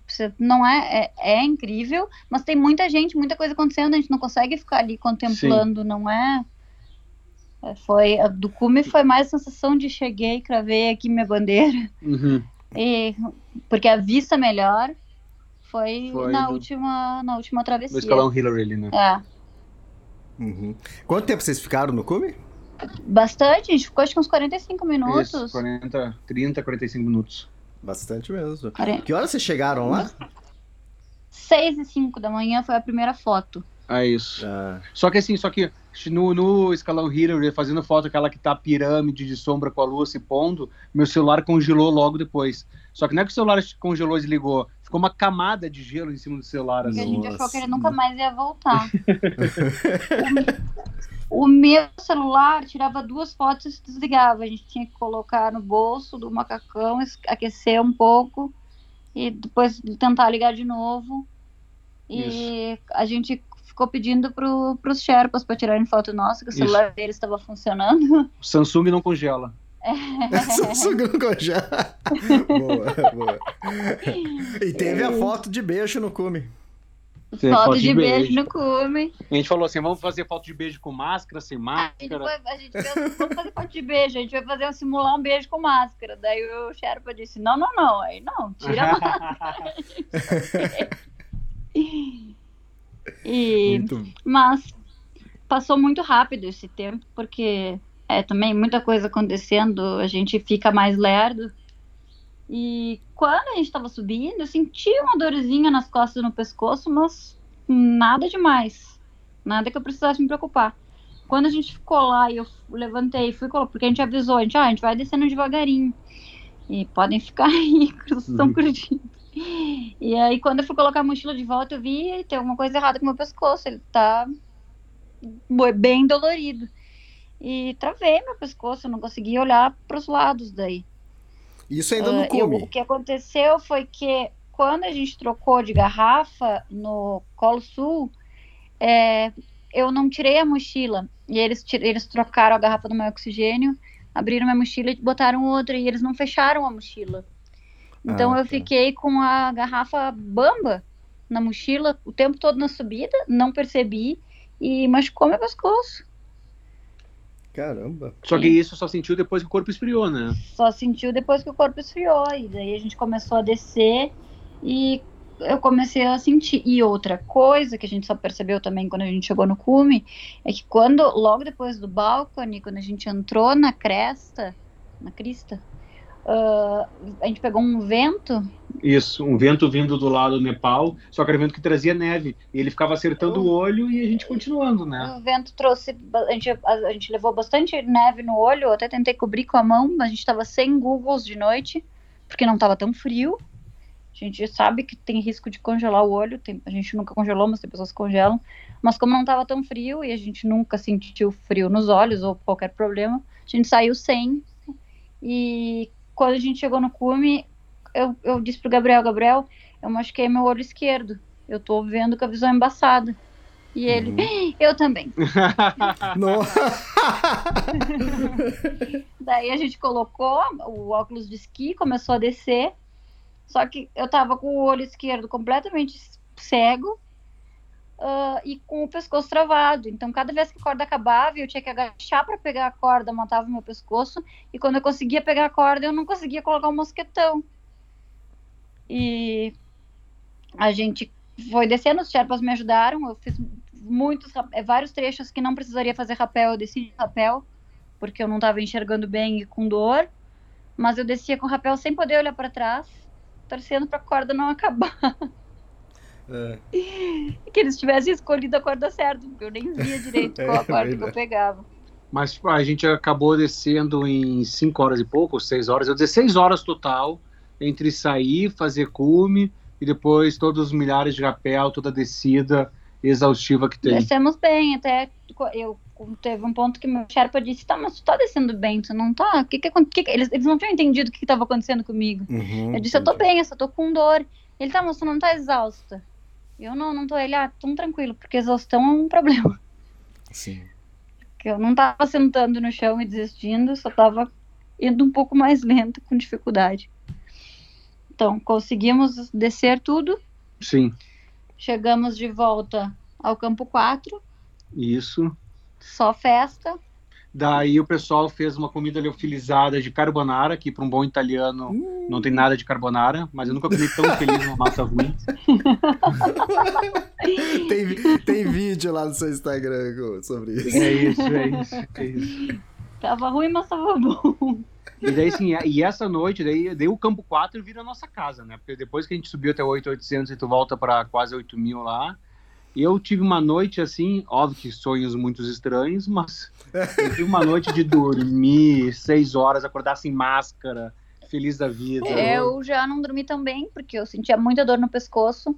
você não é, é, é incrível, mas tem muita gente, muita coisa acontecendo, a gente não consegue ficar ali contemplando, não é? É, Foi, do cume foi mais a sensação de cheguei, cravei aqui minha bandeira, Uhum. e, porque a vista melhor foi, Foi na, do- última, na última travessia. escalão Hillary ali, né? É, Uhum. Quanto tempo vocês ficaram no cume? Bastante, a gente ficou acho que uns 45 minutos. Isso, 40, 30, 45 minutos. Bastante mesmo. Quarenta- Que horas vocês chegaram lá? 6 e 5 da manhã foi a primeira foto. É isso. Ah, Só que assim, só que no, no escalão Hillary, fazendo foto aquela que tá pirâmide de sombra com a lua se pondo, meu celular congelou logo depois. Só que não é que o celular congelou e desligou, ficou uma camada de gelo em cima do celular. Porque Assim. a gente achou que ele nunca mais ia voltar. o, meu celular tirava duas fotos e se desligava. A gente tinha que colocar no bolso do macacão, aquecer um pouco e depois tentar ligar de novo. E a gente ficou pedindo pro, pros Sherpas para tirarem foto nossa, que o Isso. celular deles estava funcionando. O Samsung não congela. Samsung não congela. boa, boa. E teve a foto de beijo no cume. Foto, foto de beijo, beijo. no cume. A gente falou assim, vamos fazer foto de beijo com máscara, sem A gente, máscara. foi, a gente fez, vamos fazer foto de beijo, a gente vai fazer um simular um beijo com máscara. Daí o Sherpa disse, não, não, não, aí não, tira a máscara. E, Muito... mas passou muito rápido esse tempo, porque é também muita coisa acontecendo, a gente fica mais lerdo. E quando a gente estava subindo, eu senti uma dorzinha nas costas e no pescoço, mas nada demais. Nada que eu precisasse me preocupar. Quando a gente ficou lá e eu levantei, fui porque a gente avisou, a gente, ah, a gente vai descendo devagarinho. E podem ficar aí, estão Uhum. curtindo. E aí, quando eu fui colocar a mochila de volta, eu vi tem alguma coisa errada com o meu pescoço. Ele tá bem dolorido. E travei meu pescoço, eu não consegui olhar para os lados daí. Isso ainda Ah, no eu- cume. o que aconteceu foi que quando a gente trocou de garrafa no Colo Sul, é, eu não tirei a mochila. E eles, eles trocaram a garrafa do meu oxigênio, abriram minha mochila e botaram outra. E eles não fecharam a mochila. Então Ah, eu tá. fiquei com a garrafa bamba na mochila o tempo todo na subida, não percebi e machucou meu pescoço. Caramba. Só que isso só sentiu depois que o corpo esfriou, né? Só sentiu depois que o corpo esfriou. E daí a gente começou a descer e eu comecei a sentir. E outra coisa que a gente só percebeu também quando a gente chegou no cume é que quando, logo depois do balcone, quando a gente entrou na cresta, na crista, ah, a gente pegou um vento. Isso, um vento vindo do lado do Nepal, só que era um vento que trazia neve. E ele ficava acertando o olho e a gente continuando, né? O vento trouxe. A gente, a, a gente levou bastante neve no olho. Eu até tentei cobrir com a mão, mas a gente estava sem Googles de noite, porque não estava tão frio. A gente sabe que tem risco de congelar o olho. tem- a gente nunca congelou, mas tem pessoas que congelam. Mas como não estava tão frio e a gente nunca sentiu frio nos olhos ou qualquer problema, a gente saiu sem. E quando a gente chegou no cume, eu, eu disse pro Gabriel, Gabriel, eu machuquei meu olho esquerdo. Eu tô vendo com a visão embaçada. E ele, eu também. Daí a gente colocou o óculos de esqui, começou a descer. Só que eu tava com o olho esquerdo completamente cego ah, e com o pescoço travado. Então, cada vez que a corda acabava, eu tinha que agachar para pegar a corda, matava o meu pescoço. E quando eu conseguia pegar a corda, eu não conseguia colocar o mosquetão. E a gente foi descendo, os Sherpas me ajudaram. Eu fiz muitos, eh, vários trechos que não precisaria fazer rapel, eu desci de rapel porque eu não estava enxergando bem e com dor, mas eu descia com rapel sem poder olhar para trás, torcendo para a corda não acabar, É, que eles tivessem escolhido a corda certa, porque eu nem via direito qual É a corda que eu pegava. Mas a gente acabou descendo em 5 horas e pouco, 6 horas. Eu dei 6 horas total entre sair, fazer cume e depois todos os milhares de rapel, toda a descida exaustiva que tem. Descemos bem, até eu teve um ponto que meu Sherpa disse, tá, mas tu tá descendo bem, tu não tá? O que que, que que- eles, eles não tinham entendido o que estava acontecendo comigo. uhum, Eu disse, eu tô entendi. bem, eu só tô com dor. Ele, tá, mas tu não tá exausta. Eu não, não tô. Ele, ah, tão tranquilo, porque exaustão é um problema. Sim. que eu não tava sentando no chão e desistindo, só tava indo um pouco mais lenta, com dificuldade. Então, conseguimos descer tudo, Sim, chegamos de volta ao campo 4, isso. só festa. Daí o pessoal fez uma comida leofilizada de carbonara, que para um bom italiano não tem nada de carbonara, mas eu nunca comi tão feliz uma massa ruim. tem, tem vídeo lá no seu Instagram sobre isso. É isso, é isso, é isso. Tava ruim, mas tava bom. E daí, sim, e essa noite, daí, daí o campo 4 vira a nossa casa, né? Porque depois que a gente subiu até 8,800 e tu volta para quase 8 mil lá, eu tive uma noite assim, óbvio que sonhos muito estranhos, mas eu tive uma noite de dormir seis horas, acordar sem máscara, feliz da vida. Eu já não dormi tão bem, porque eu sentia muita dor no pescoço.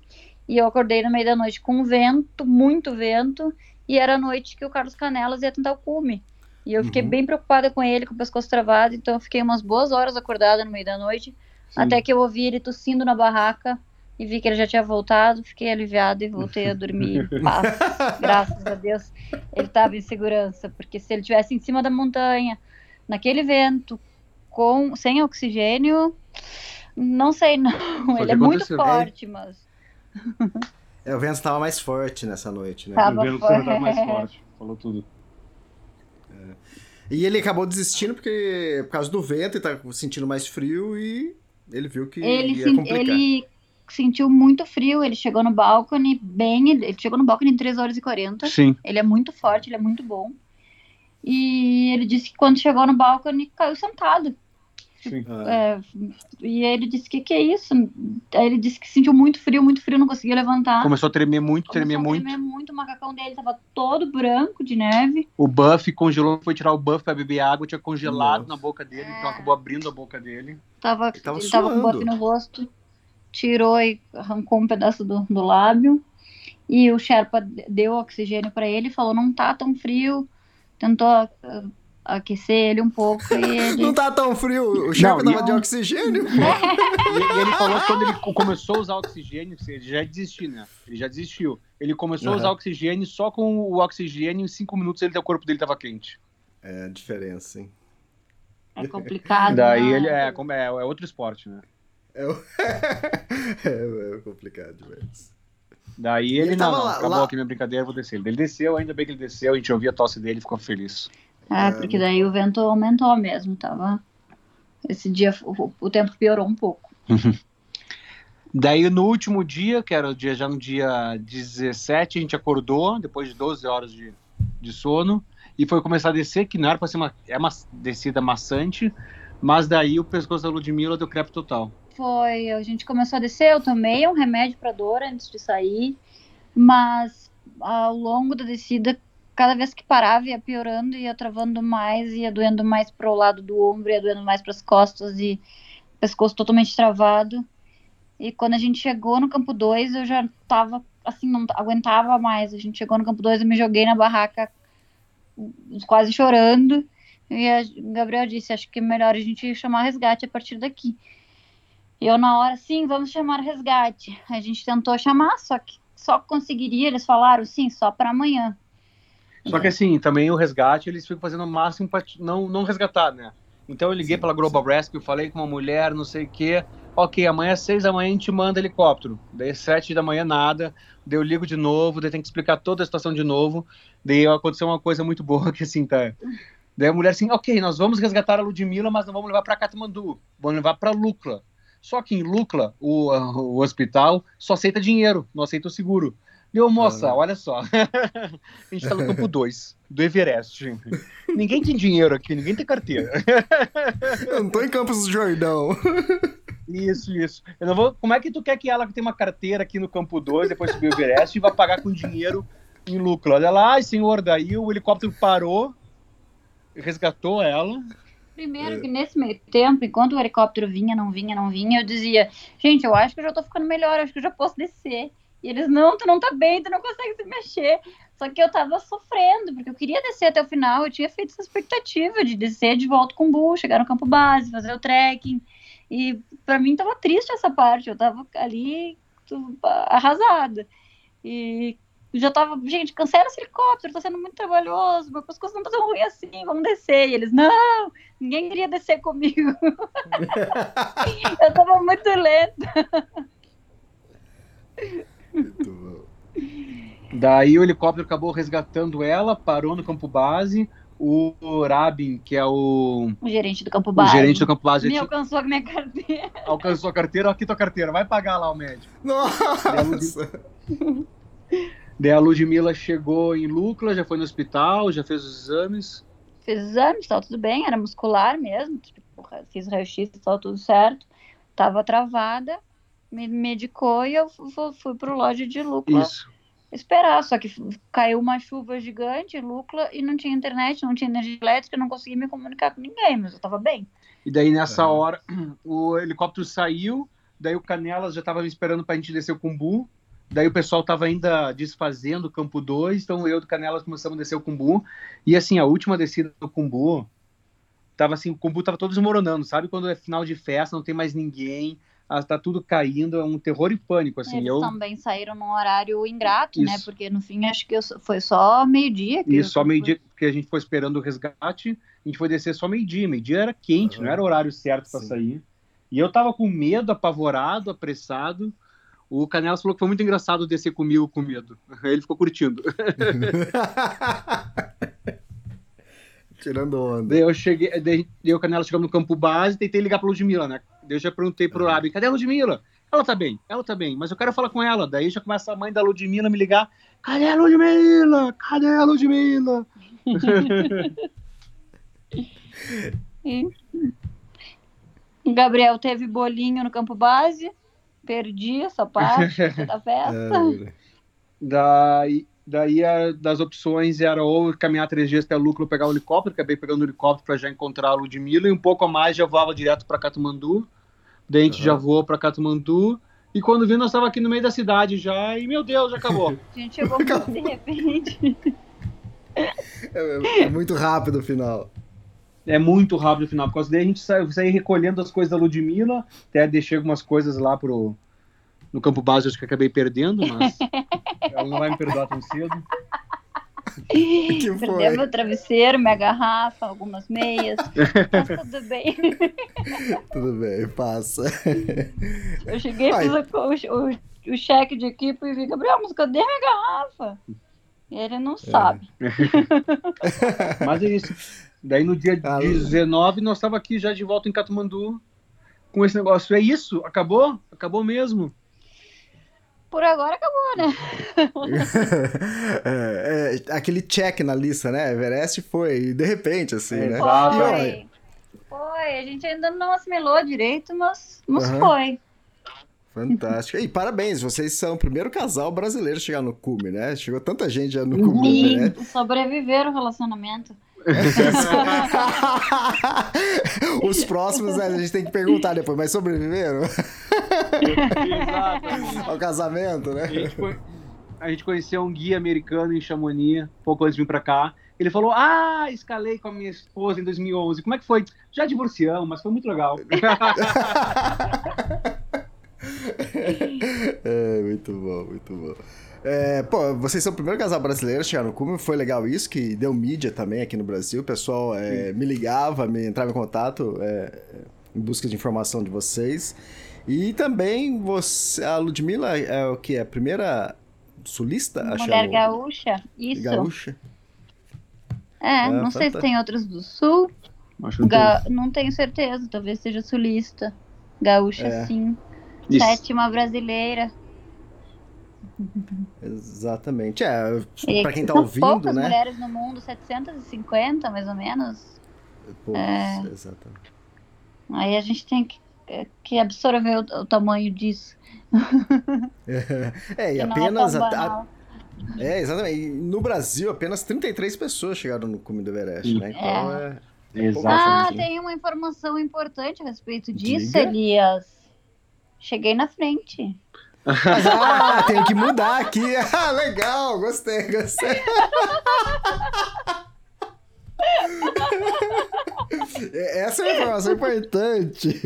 E eu acordei no meio da noite com vento, muito vento. E era a noite que o Carlos Canelas ia tentar o cume. E eu fiquei Uhum. bem preocupada com ele, com o pescoço travado. Então eu fiquei umas boas horas acordada no meio da noite. Sim. Até que eu ouvi ele tossindo na barraca. E vi que ele já tinha voltado. Fiquei aliviada e voltei a dormir em paz. Graças a Deus. Ele estava em segurança. Porque se ele estivesse em cima da montanha, naquele vento, com sem oxigênio, não sei não. Foi Ele é muito forte, mas É, o vento estava mais forte nessa noite, né? Tá. O vento Tava tava mais forte. falou tudo. E ele acabou desistindo porque por causa do vento, ele tá sentindo mais frio e ele viu que ele, ia complicar. ele sentiu muito frio. Ele chegou no balcone bem. Ele chegou no balcone em 3 horas e 40. Sim, Ele é muito forte, ele é muito bom. E ele disse que quando chegou no balcone caiu sentado. sim. Ah, É, e ele disse que que é isso? Aí ele disse que sentiu muito frio, muito frio, não conseguia levantar. Começou a tremer muito, Começou tremer a muito. tremer muito, o macacão dele tava todo branco de neve. O Buff congelou, foi tirar o Buff pra beber água, tinha congelado Nossa. na boca dele, É. então acabou abrindo a boca dele. Tava, Ele tava ele tava com suando. buff no rosto, tirou e arrancou um pedaço do, do lábio. E o Sherpa deu oxigênio pra ele, falou: não tá tão frio. Tentou aquecer ele um pouco e ele. Não tá tão frio, o Não, tava e- de oxigênio. E, e ele falou que quando ele co- começou a usar oxigênio, ele já desistiu, né? Ele já desistiu. Ele começou a usar oxigênio, só com o oxigênio, em cinco minutos ele, o corpo dele tava quente. É a diferença, hein? É complicado. Daí né? ele é, como é, é outro esporte, né? É, o- é, é complicado demais. Daí ele, Ele não, lá- acabou lá- aqui minha brincadeira, vou descer. Ele desceu, ainda bem que ele desceu, a gente ouvia a tosse dele e ficou feliz. É, porque daí o vento aumentou mesmo, tava. Esse dia o, o tempo piorou um pouco. Daí no último dia, que era o dia, já no dia 17, a gente acordou, depois de 12 horas de, de sono, e foi começar a descer, que não era pra ser uma, é uma descida maçante, mas daí o pescoço da Ludmilla deu crepe total. Foi, a gente começou a descer, eu tomei um remédio para dor antes de sair, mas ao longo da descida, cada vez que parava ia piorando, ia travando mais, ia doendo mais pro lado do ombro, ia doendo mais para as costas e pescoço totalmente travado. E quando a gente chegou no campo 2, eu já tava assim, não aguentava mais. A gente chegou no campo 2, eu me joguei na barraca quase chorando. E o Gabriel disse, acho que é melhor a gente chamar resgate a partir daqui. E eu na hora, sim, vamos chamar resgate. A gente tentou chamar, só que só conseguiria, eles falaram, sim, só para amanhã. Só que assim, também o resgate, eles ficam fazendo o máximo pra t- não, não resgatar, né? Então eu liguei Sim, pela Global Rescue, falei com uma mulher, não sei o quê. Ok, amanhã às seis da manhã a gente manda helicóptero. Daí sete da manhã nada. Daí eu ligo de novo, daí tem que explicar toda a situação de novo. Daí aconteceu uma coisa muito boa que assim, tá. Daí a mulher assim, ok, nós vamos resgatar a Ludmilla, mas não vamos levar para Katmandu, vamos levar para Lukla. Só que em Lukla, o, o hospital só aceita dinheiro, não aceita o seguro. Deu, moça, Ah. olha só. a gente tá no campo 2 do Everest. Ninguém tem dinheiro aqui, ninguém tem carteira. Eu não tô em Campos do Jordão. Isso, isso. Eu não vou... Como é que tu quer que ela que tem uma carteira aqui no campo 2, depois subir o Everest, e vai pagar com dinheiro em lucro? Olha lá, ai, senhor, daí o helicóptero parou, resgatou ela. Primeiro que nesse meio tempo, enquanto o helicóptero vinha, não vinha, não vinha, eu dizia, gente, eu acho que eu já tô ficando melhor, acho que eu já posso descer. E eles, não, tu não tá bem, tu não consegue se mexer. Só que eu tava sofrendo, porque eu queria descer até o final, eu tinha feito essa expectativa de descer de volta com o Bull, chegar no campo base, fazer o trekking. E pra mim tava triste essa parte, eu tava ali arrasada. E já tava, gente, cancela esse helicóptero, tá sendo muito trabalhoso, meu pescoço não tá tão ruim assim, vamos descer. E eles, não, ninguém queria descer comigo. eu tava muito lenta. Muito bom. Daí o helicóptero acabou resgatando ela, parou no campo base. O Rabin, que é o, O gerente do campo o base. gerente do campo base, me alcançou a minha carteira. alcançou a carteira. Aqui tua carteira, vai pagar lá o médico. Nossa! Daí a Ludmilla chegou em Lucla, já foi no hospital, já fez os exames. Fiz exames, tava tudo bem, era muscular mesmo. Tipo, fiz raio-x, tava tudo certo. Tava travada, me medicou e eu fu- fui pro loja de Lucla Isso. esperar. Só que caiu uma chuva gigante em Lucla e não tinha internet, não tinha energia elétrica, eu não conseguia me comunicar com ninguém, mas eu tava bem. E daí nessa Aham. hora o helicóptero saiu, daí o Canelas já estava me esperando para a gente descer o Cumbu. Daí o pessoal estava ainda desfazendo o campo 2, então eu e o Canelas começamos a descer o Cumbu. E assim, a última descida do Cumbu, tava assim, o Cumbu tava todo desmoronando, sabe? Quando é final de festa, não tem mais ninguém, tá tudo caindo, é um terror e pânico, assim. Eles Eu, também saíram num horário ingrato, né? Isso. Porque no fim acho que foi só meio-dia. que e eu- só meio-dia que a gente foi esperando o resgate, a gente foi descer só meio-dia. Meio-dia era quente, Aham. não era o horário certo para sair. E eu tava com medo, apavorado, apressado. O Canelas falou que foi muito engraçado descer comigo com medo. Ele ficou curtindo. Tirando onda. Daí eu cheguei, daí daí o Canela chegou no campo base, tentei ligar pra Ludmilla, né? Daí eu já perguntei pro Aham. Abi, cadê a Ludmilla? Ela tá bem, ela tá bem, mas eu quero falar com ela. Daí já começa a mãe da Ludmilla a me ligar, cadê a Ludmilla? Cadê a Ludmilla? O Gabriel teve bolinho no campo base, perdi essa parte da festa. É, Daí, daí a, das opções era ou caminhar três dias até Lucro pegar o helicóptero, acabei pegando o helicóptero para já encontrar a Ludmilla, e um pouco a mais já voava direto para Catumandu. Daí a gente Aham. já voou para Catumandu. E quando vi, nós estava aqui no meio da cidade já, e meu Deus, já acabou. A gente chegou muito de repente. é, é muito rápido o final. É muito rápido o final, por causa daí a gente saiu, saí recolhendo as coisas da Ludmilla, até deixei algumas coisas lá pro, no campo base, acho que acabei perdendo, mas ela não vai me perdoar tão cedo. Perdeu meu travesseiro, minha garrafa, algumas meias. Mas tudo bem. Tudo bem, passa. Eu cheguei, fiz o, o, o cheque de equipe e vi, Gabriel, mas cadê minha garrafa? E ele não sabe. Mas é isso. Daí no dia Ah, 19 nós estávamos aqui já de volta em Catumandu com esse negócio. É isso? Acabou? Acabou mesmo. Por agora acabou, né? é, é, aquele check na lista, né? Everest foi, e de repente, assim, É, né? E Foi. Foi. A gente ainda não assimilou direito, mas, mas Aham. foi. fantástico. E parabéns, vocês são o primeiro casal brasileiro a chegar no cume, né? Chegou tanta gente já no cume, né? E sobreviver o relacionamento. Os próximos né, a gente tem que perguntar depois, mas sobreviveram Exato. ao casamento, A né? gente, foi- a gente conheceu um guia americano em Chamonix, pouco antes de vir pra cá. Ele falou: Ah, escalei com a minha esposa em 2011. Como é que foi? Já divorciamos, mas foi muito legal. É, muito bom, muito bom. É, pô, vocês são o primeiro casal brasileiro a chegar no cume, foi legal isso, que deu mídia também aqui no Brasil. O pessoal é, me ligava, me entrava em contato é, em busca de informação de vocês. E também você, a Ludmilla é o que? A primeira sulista Mulher no- gaúcha. Isso. gaúcha? É, Ah, não sei se tem outras do sul. Acho que não Ga- Não tenho certeza, talvez seja sulista. Gaúcha, É. sim. Isso. Sétima brasileira. Exatamente. É, pra quem tá são ouvindo, poucas né? mulheres no mundo, 750 mais ou menos. Pô, É. Exatamente. Aí a gente tem que, que absorver o, o tamanho disso. É, e que apenas. é a- a-. É, exatamente. E no Brasil, apenas 33 pessoas chegaram no cume do Everest, né? Então é. Exato. Ah, Exatamente. tem uma informação importante a respeito disso, Diga. Elias. Cheguei na frente. Mas, ah, tenho que mudar aqui. Ah, legal, gostei, gostei. É, Essa é uma informação importante.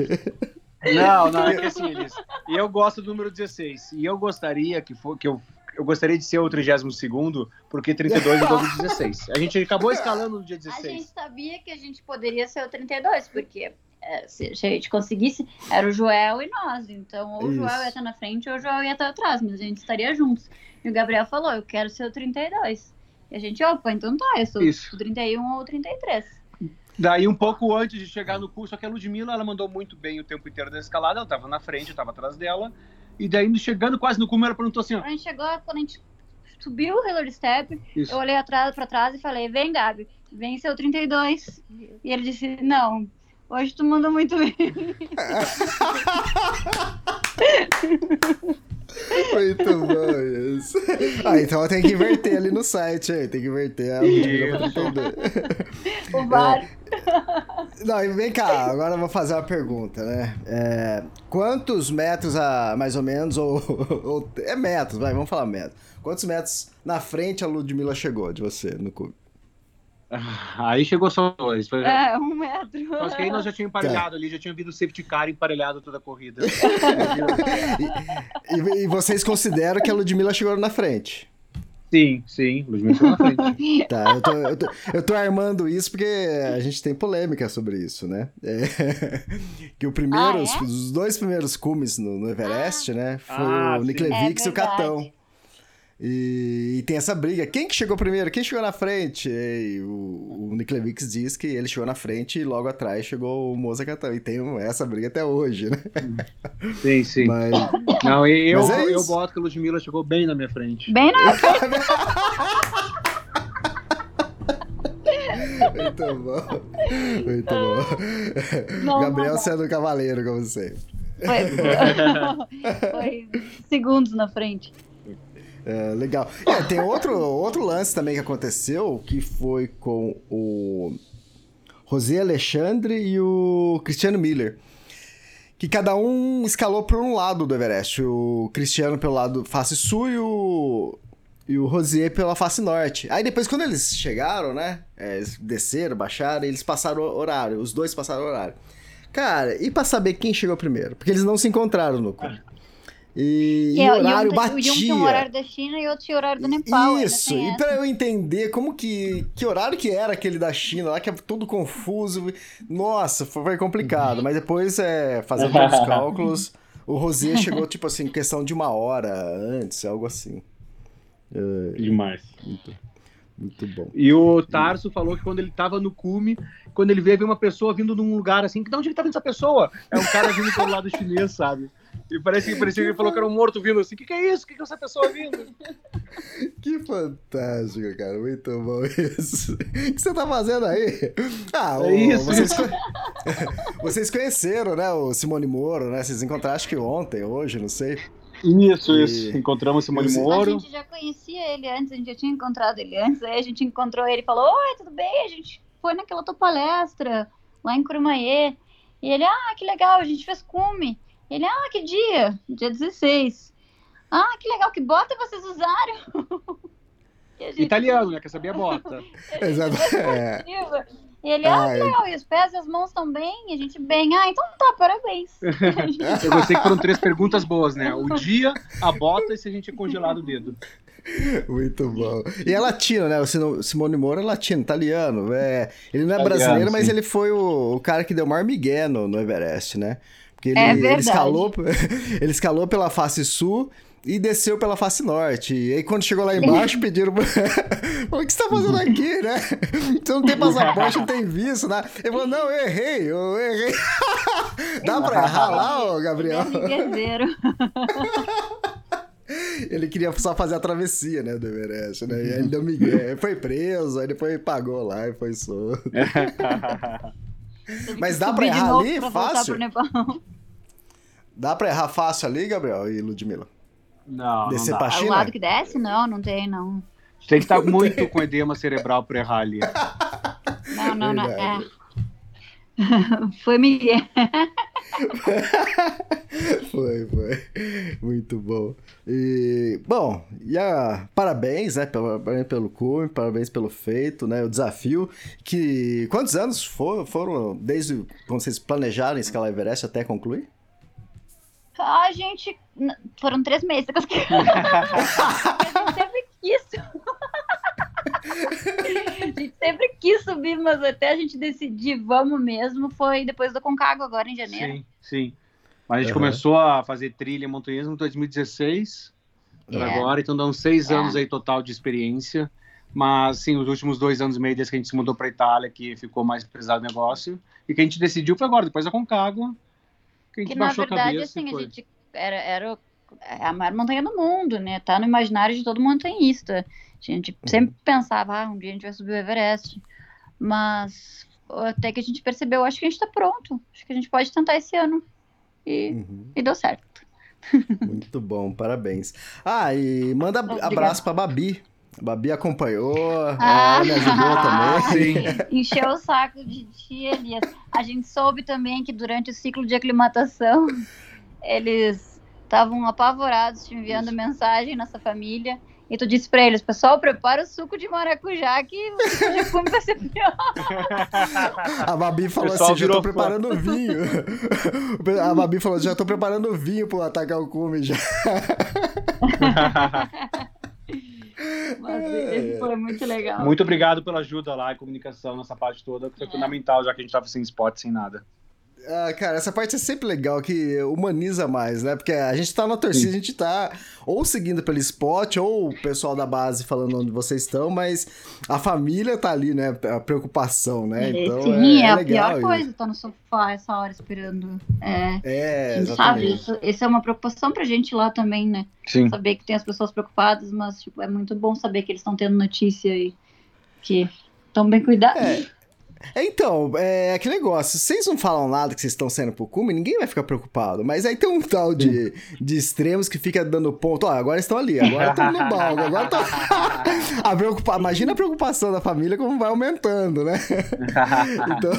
Não, não, é que assim, Elis, eu gosto do número 16. E eu gostaria que, for, que, eu, eu gostaria de ser o 32 porque 32 é igual 16. A gente acabou escalando no dia 16. A gente sabia que a gente poderia ser o 32, porque é, se a gente conseguisse, era o Joel e nós. Então, ou o Joel ia estar na frente ou o Joel ia estar atrás, mas a gente estaria juntos. E o Gabriel falou: Eu quero ser o 32. E a gente, opa, então tá, eu sou Isso. o 31 ou o 33. Daí, um pouco antes de chegar no curso, só que a Ludmilla, ela mandou muito bem o tempo inteiro da escalada, ela tava na frente, eu tava atrás dela. E daí, chegando quase no cume, ela perguntou assim: ó. Quando a gente chegou, quando a gente subiu o Hillary Step, Isso. eu olhei atrás, pra trás e falei: Vem, Gabi, vem seu 32. E ele disse: Não, hoje tu mandou muito bem. Muito bom isso. Ah, então eu tenho que inverter ali no site, aí. Tem que inverter a O VAR. É. Não, vem cá, agora eu vou fazer uma pergunta, né? É, quantos metros a mais ou menos, ou, ou, É metros, vai, vamos falar metros. Quantos metros na frente a Ludmilla chegou de você no clube? Aí chegou só dois. Foi... É, um metro. Acho que aí nós já tínhamos emparelhado tá. ali, já tinha vindo o safety car emparelhado toda a corrida. e, e, e, vocês consideram que a Ludmilla chegou na frente? Sim, sim, Ludmilla chegou na frente. Tá, eu tô, eu, tô, eu tô armando isso porque a gente tem polêmica sobre isso, né? É, que o primeiro, ah, é? os, os, dois primeiros cumes no, no Everest, ah. né? Foi ah, o Nick Levix é e o Catão. E, e, tem essa briga. Quem que chegou primeiro? Quem chegou na frente? E o, o Nick Levix diz que ele chegou na frente e logo atrás chegou o Moza Catão. E tem essa briga até hoje, né? Sim, sim. Mas... Não, eu, Mas é eu boto que a Ludmilla chegou bem na minha frente. Bem na frente. Muito bom. Muito bom. Não, Gabriel não. sendo cavaleiro, como sempre. Foi, foi segundos na frente. É, legal. É, tem outro, outro lance também que aconteceu, que foi com o José Alexandre e o Cristiano Miller. Que cada um escalou por um lado do Everest. O Cristiano pelo lado face sul e o, e o Rosier pela face norte. Aí depois, quando eles chegaram, né? É, eles desceram, baixaram, eles passaram horário. Os dois passaram horário. Cara, e pra saber quem chegou primeiro? Porque eles não se encontraram no cu. E, é, e horário um, batia. Um tinha um horário da China e outro tinha horário do Nepal. Isso, e pra eu entender como que. Que horário que era aquele da China lá, que é tudo confuso. Nossa, foi complicado. Mas depois, é, fazendo os cálculos, o Rosier chegou, tipo assim, questão de uma hora antes, algo assim. É, Demais. Muito, muito bom. E o Tarso falou que quando ele tava no cume, quando ele vê, vê uma pessoa vindo num lugar assim, que de onde ele tá vindo essa pessoa? É um cara vindo pelo lado chinês, sabe? E parece que parecia que ele falou que era um morto vindo assim. O que, que é isso? O que, que é essa pessoa vindo? Que fantástico, cara. Muito bom isso. O que você tá fazendo aí? Ah, é isso. Vocês, vocês conheceram, né? O Simone Moro, né? Vocês encontraram acho que ontem, hoje, não sei. Isso, e... isso. Encontramos Simone Moro. A gente já conhecia ele antes, a gente já tinha encontrado ele antes. Aí a gente encontrou ele e falou: Oi, tudo bem? A gente foi naquela tua palestra lá em Curumaê. E ele, ah, que legal, a gente fez cume. Ele, ah, que dia? Dia 16. Ah, que legal, que bota vocês usaram? Gente... Italiano, né? Quer saber a bota. Exato. É. E ele, ah, que legal, e os pés e as mãos estão bem? E a gente, bem, ah, então tá, parabéns. Eu gostei que foram três perguntas boas, né? O dia, a bota e se a gente é congelado o dedo. Muito bom. E é latino, né? O Simone Moro é latino, italiano. É, ele não é brasileiro, mas ele foi o, o, cara que deu o maior migué no, no Everest, né? Porque ele, é ele, escalou, ele escalou pela face sul e desceu pela face norte. E aí, quando chegou lá embaixo, pediram. o que você tá fazendo aqui, né? Você não tem passaporte, não tem visto, né? Ele falou, não, eu errei, eu errei. Dá pra errar lá, ô, Gabriel? Ele queria só fazer a travessia, né, do Everest, né? E aí ele deu migué, foi preso, aí depois pagou lá e foi solto. Mas dá pra errar ali pra fácil? Dá pra errar fácil ali, Gabriel e Ludmilla? Não, Descer não dá. pra China? O lado que desce? Não, não tem, não. Tem que estar muito com edema cerebral pra errar ali. Não, não, não. É. Foi Miguel. foi, foi. Muito bom. E, bom, e a, parabéns, né? Parabéns pelo cume, parabéns pelo feito, né? O desafio. Que. Quantos anos for, foram desde quando vocês planejaram escalar Everest até concluir? A gente. Foram três meses. a gente sempre quis. a gente sempre quis subir, mas até a gente decidir, vamos mesmo, foi depois do Concagua, agora em janeiro. Sim, sim. Mas a gente Aham. começou a fazer trilha e montanhismo em 2016 É. agora, então dá uns seis É. anos aí total de experiência. Mas, sim, os últimos dois anos e meio desde que a gente se mudou para Itália, que ficou mais pesado o negócio, e que a gente decidiu foi agora, depois da Concagua, que a gente Que na baixou a verdade, cabeça assim, a gente era, era é a maior montanha do mundo, né? Tá no imaginário de todo montanhista. A gente sempre pensava, ah, um dia a gente vai subir o Everest. Mas até que a gente percebeu, acho que a gente tá pronto. Acho que a gente pode tentar esse ano. E, Uhum. e deu certo. Muito bom, parabéns. Ah, e manda Obrigada. abraço pra Babi. A Babi acompanhou, Ah. me ajudou também. Encheu o saco de ti, Elias. A gente soube também que durante o ciclo de aclimatação, eles estavam apavorados te enviando mensagem nessa família. E tu disse pra eles, pessoal, prepara o suco de maracujá que o suco de fumo vai ser pior. A Babi falou pessoal assim: já tô preparando vinho. A Babi falou: já tô preparando vinho pro atacar o cume já. Mas esse foi muito legal. Muito obrigado pela ajuda lá e comunicação nessa parte toda, que foi É. fundamental, já que a gente tava sem spot, sem nada. Ah, cara, essa parte é sempre legal, que humaniza mais, né? Porque a gente tá na torcida, a gente tá ou seguindo pelo spot, ou o pessoal da base falando onde vocês estão, mas a família tá ali, né? A preocupação, né? Então, Sim, é, é, a legal pior coisa, tá no sofá essa hora esperando. É, É, a gente sabe, exatamente. isso, isso é uma preocupação pra gente lá também, né? Sim. Saber que tem as pessoas preocupadas, mas tipo, é muito bom saber que eles estão tendo notícia e que estão bem cuidados. É. Então, é aquele negócio, se vocês não falam nada que vocês estão saindo pro cume, ninguém vai ficar preocupado. Mas aí tem um tal de, de extremos que fica dando ponto. Ó, agora estão ali, agora estão no balde, agora estão. a preocupa... Imagina a preocupação da família como vai aumentando, né? então,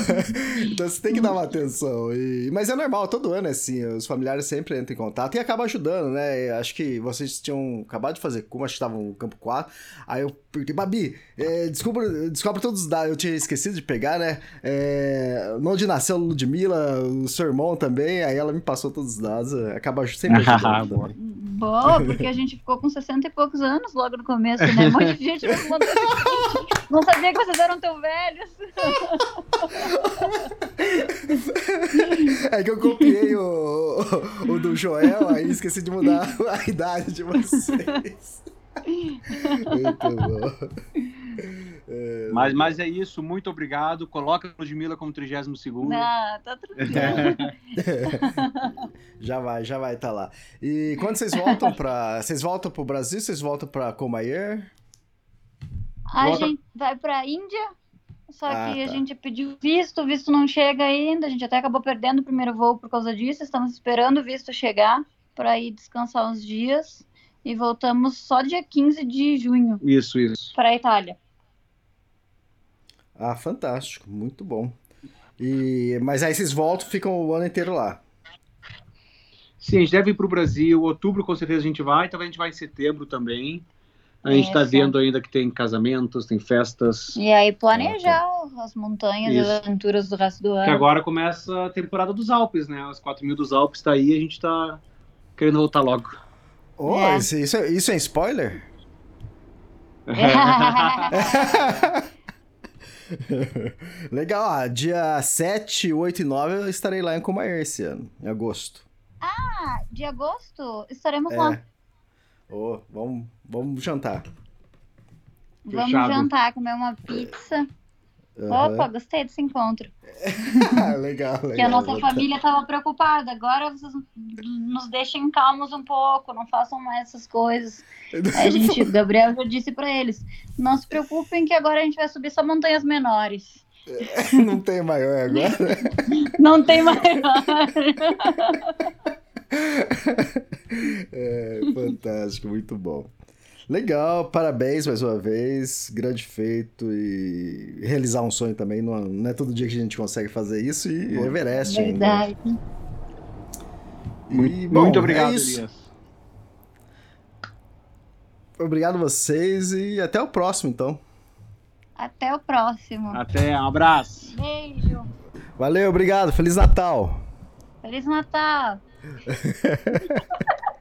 então você tem que dar uma atenção. E- Mas é normal, todo ano é assim, os familiares sempre entram em contato e acabam ajudando, né? Acho que vocês tinham acabado de fazer cume, acho que estavam no campo 4. Aí eu perguntei, Babi, é, descobre, descobre todos os dados. Eu tinha esquecido de pegar, né? É, onde nasceu Ludmilla, o seu irmão também. Aí ela me passou todos os dados. Acaba sempre ajudando Boa. porque a gente ficou com 60 e poucos anos logo no começo, né? Um monte de gente nos mandou. Não sabia que vocês eram tão velhos. É que eu copiei o, o, o do Joel, aí esqueci de mudar a idade de vocês. Muito bom. É, Mas, mas é isso, muito obrigado. Coloca a Ludmilla como 32 segundo. Não, tá tranquilo. já vai, já vai estar lá. E quando vocês voltam para, vocês voltam pro Brasil, vocês voltam para Comayer? A Volta- gente vai pra Índia, só Ah, que a tá. gente pediu visto, o visto não chega ainda, a gente até acabou perdendo o primeiro voo por causa disso, estamos esperando o visto chegar para ir descansar uns dias e voltamos só dia 15 de junho Isso, isso. para a Itália. Ah, fantástico, muito bom. E mas aí vocês voltam, ficam o ano inteiro lá. Sim, a gente deve ir para o Brasil. Outubro, com certeza, a gente vai. Talvez a gente vai em setembro também. A gente está vendo ainda que tem casamentos, tem festas. E aí planejar as montanhas e Isso. as aventuras do resto do Que ano. agora começa a temporada dos Alpes, né? Os 4 mil dos Alpes tá aí a gente tá querendo voltar logo. Oh, É. isso, isso é, isso é spoiler? Legal, ah, dia 7, 8 e 9 eu estarei lá em Comayer esse ano, em agosto. de agosto estaremos lá. É. Oh, vamos, vamos jantar. Vamos Fechado. jantar, comer uma pizza. Aham. Opa, gostei desse encontro. legal, legal. Porque a nossa vou- família estava preocupada. Agora vocês nos deixem calmos um pouco, não façam mais essas coisas. Aí a gente, o Gabriel já disse para eles: não se preocupem que agora a gente vai subir só montanhas menores. Não tem maior agora. Não tem maior. É, fantástico, muito bom. Legal, parabéns mais uma vez, grande feito e realizar um sonho também, não, não é todo dia que a gente consegue fazer isso e Everest ainda. Verdade. E, Muito, bom, muito é obrigado, isso. Elias. Obrigado a vocês e até o próximo então. Até o próximo. Até, um abraço. Beijo. Valeu, obrigado, Feliz Natal! Feliz Natal.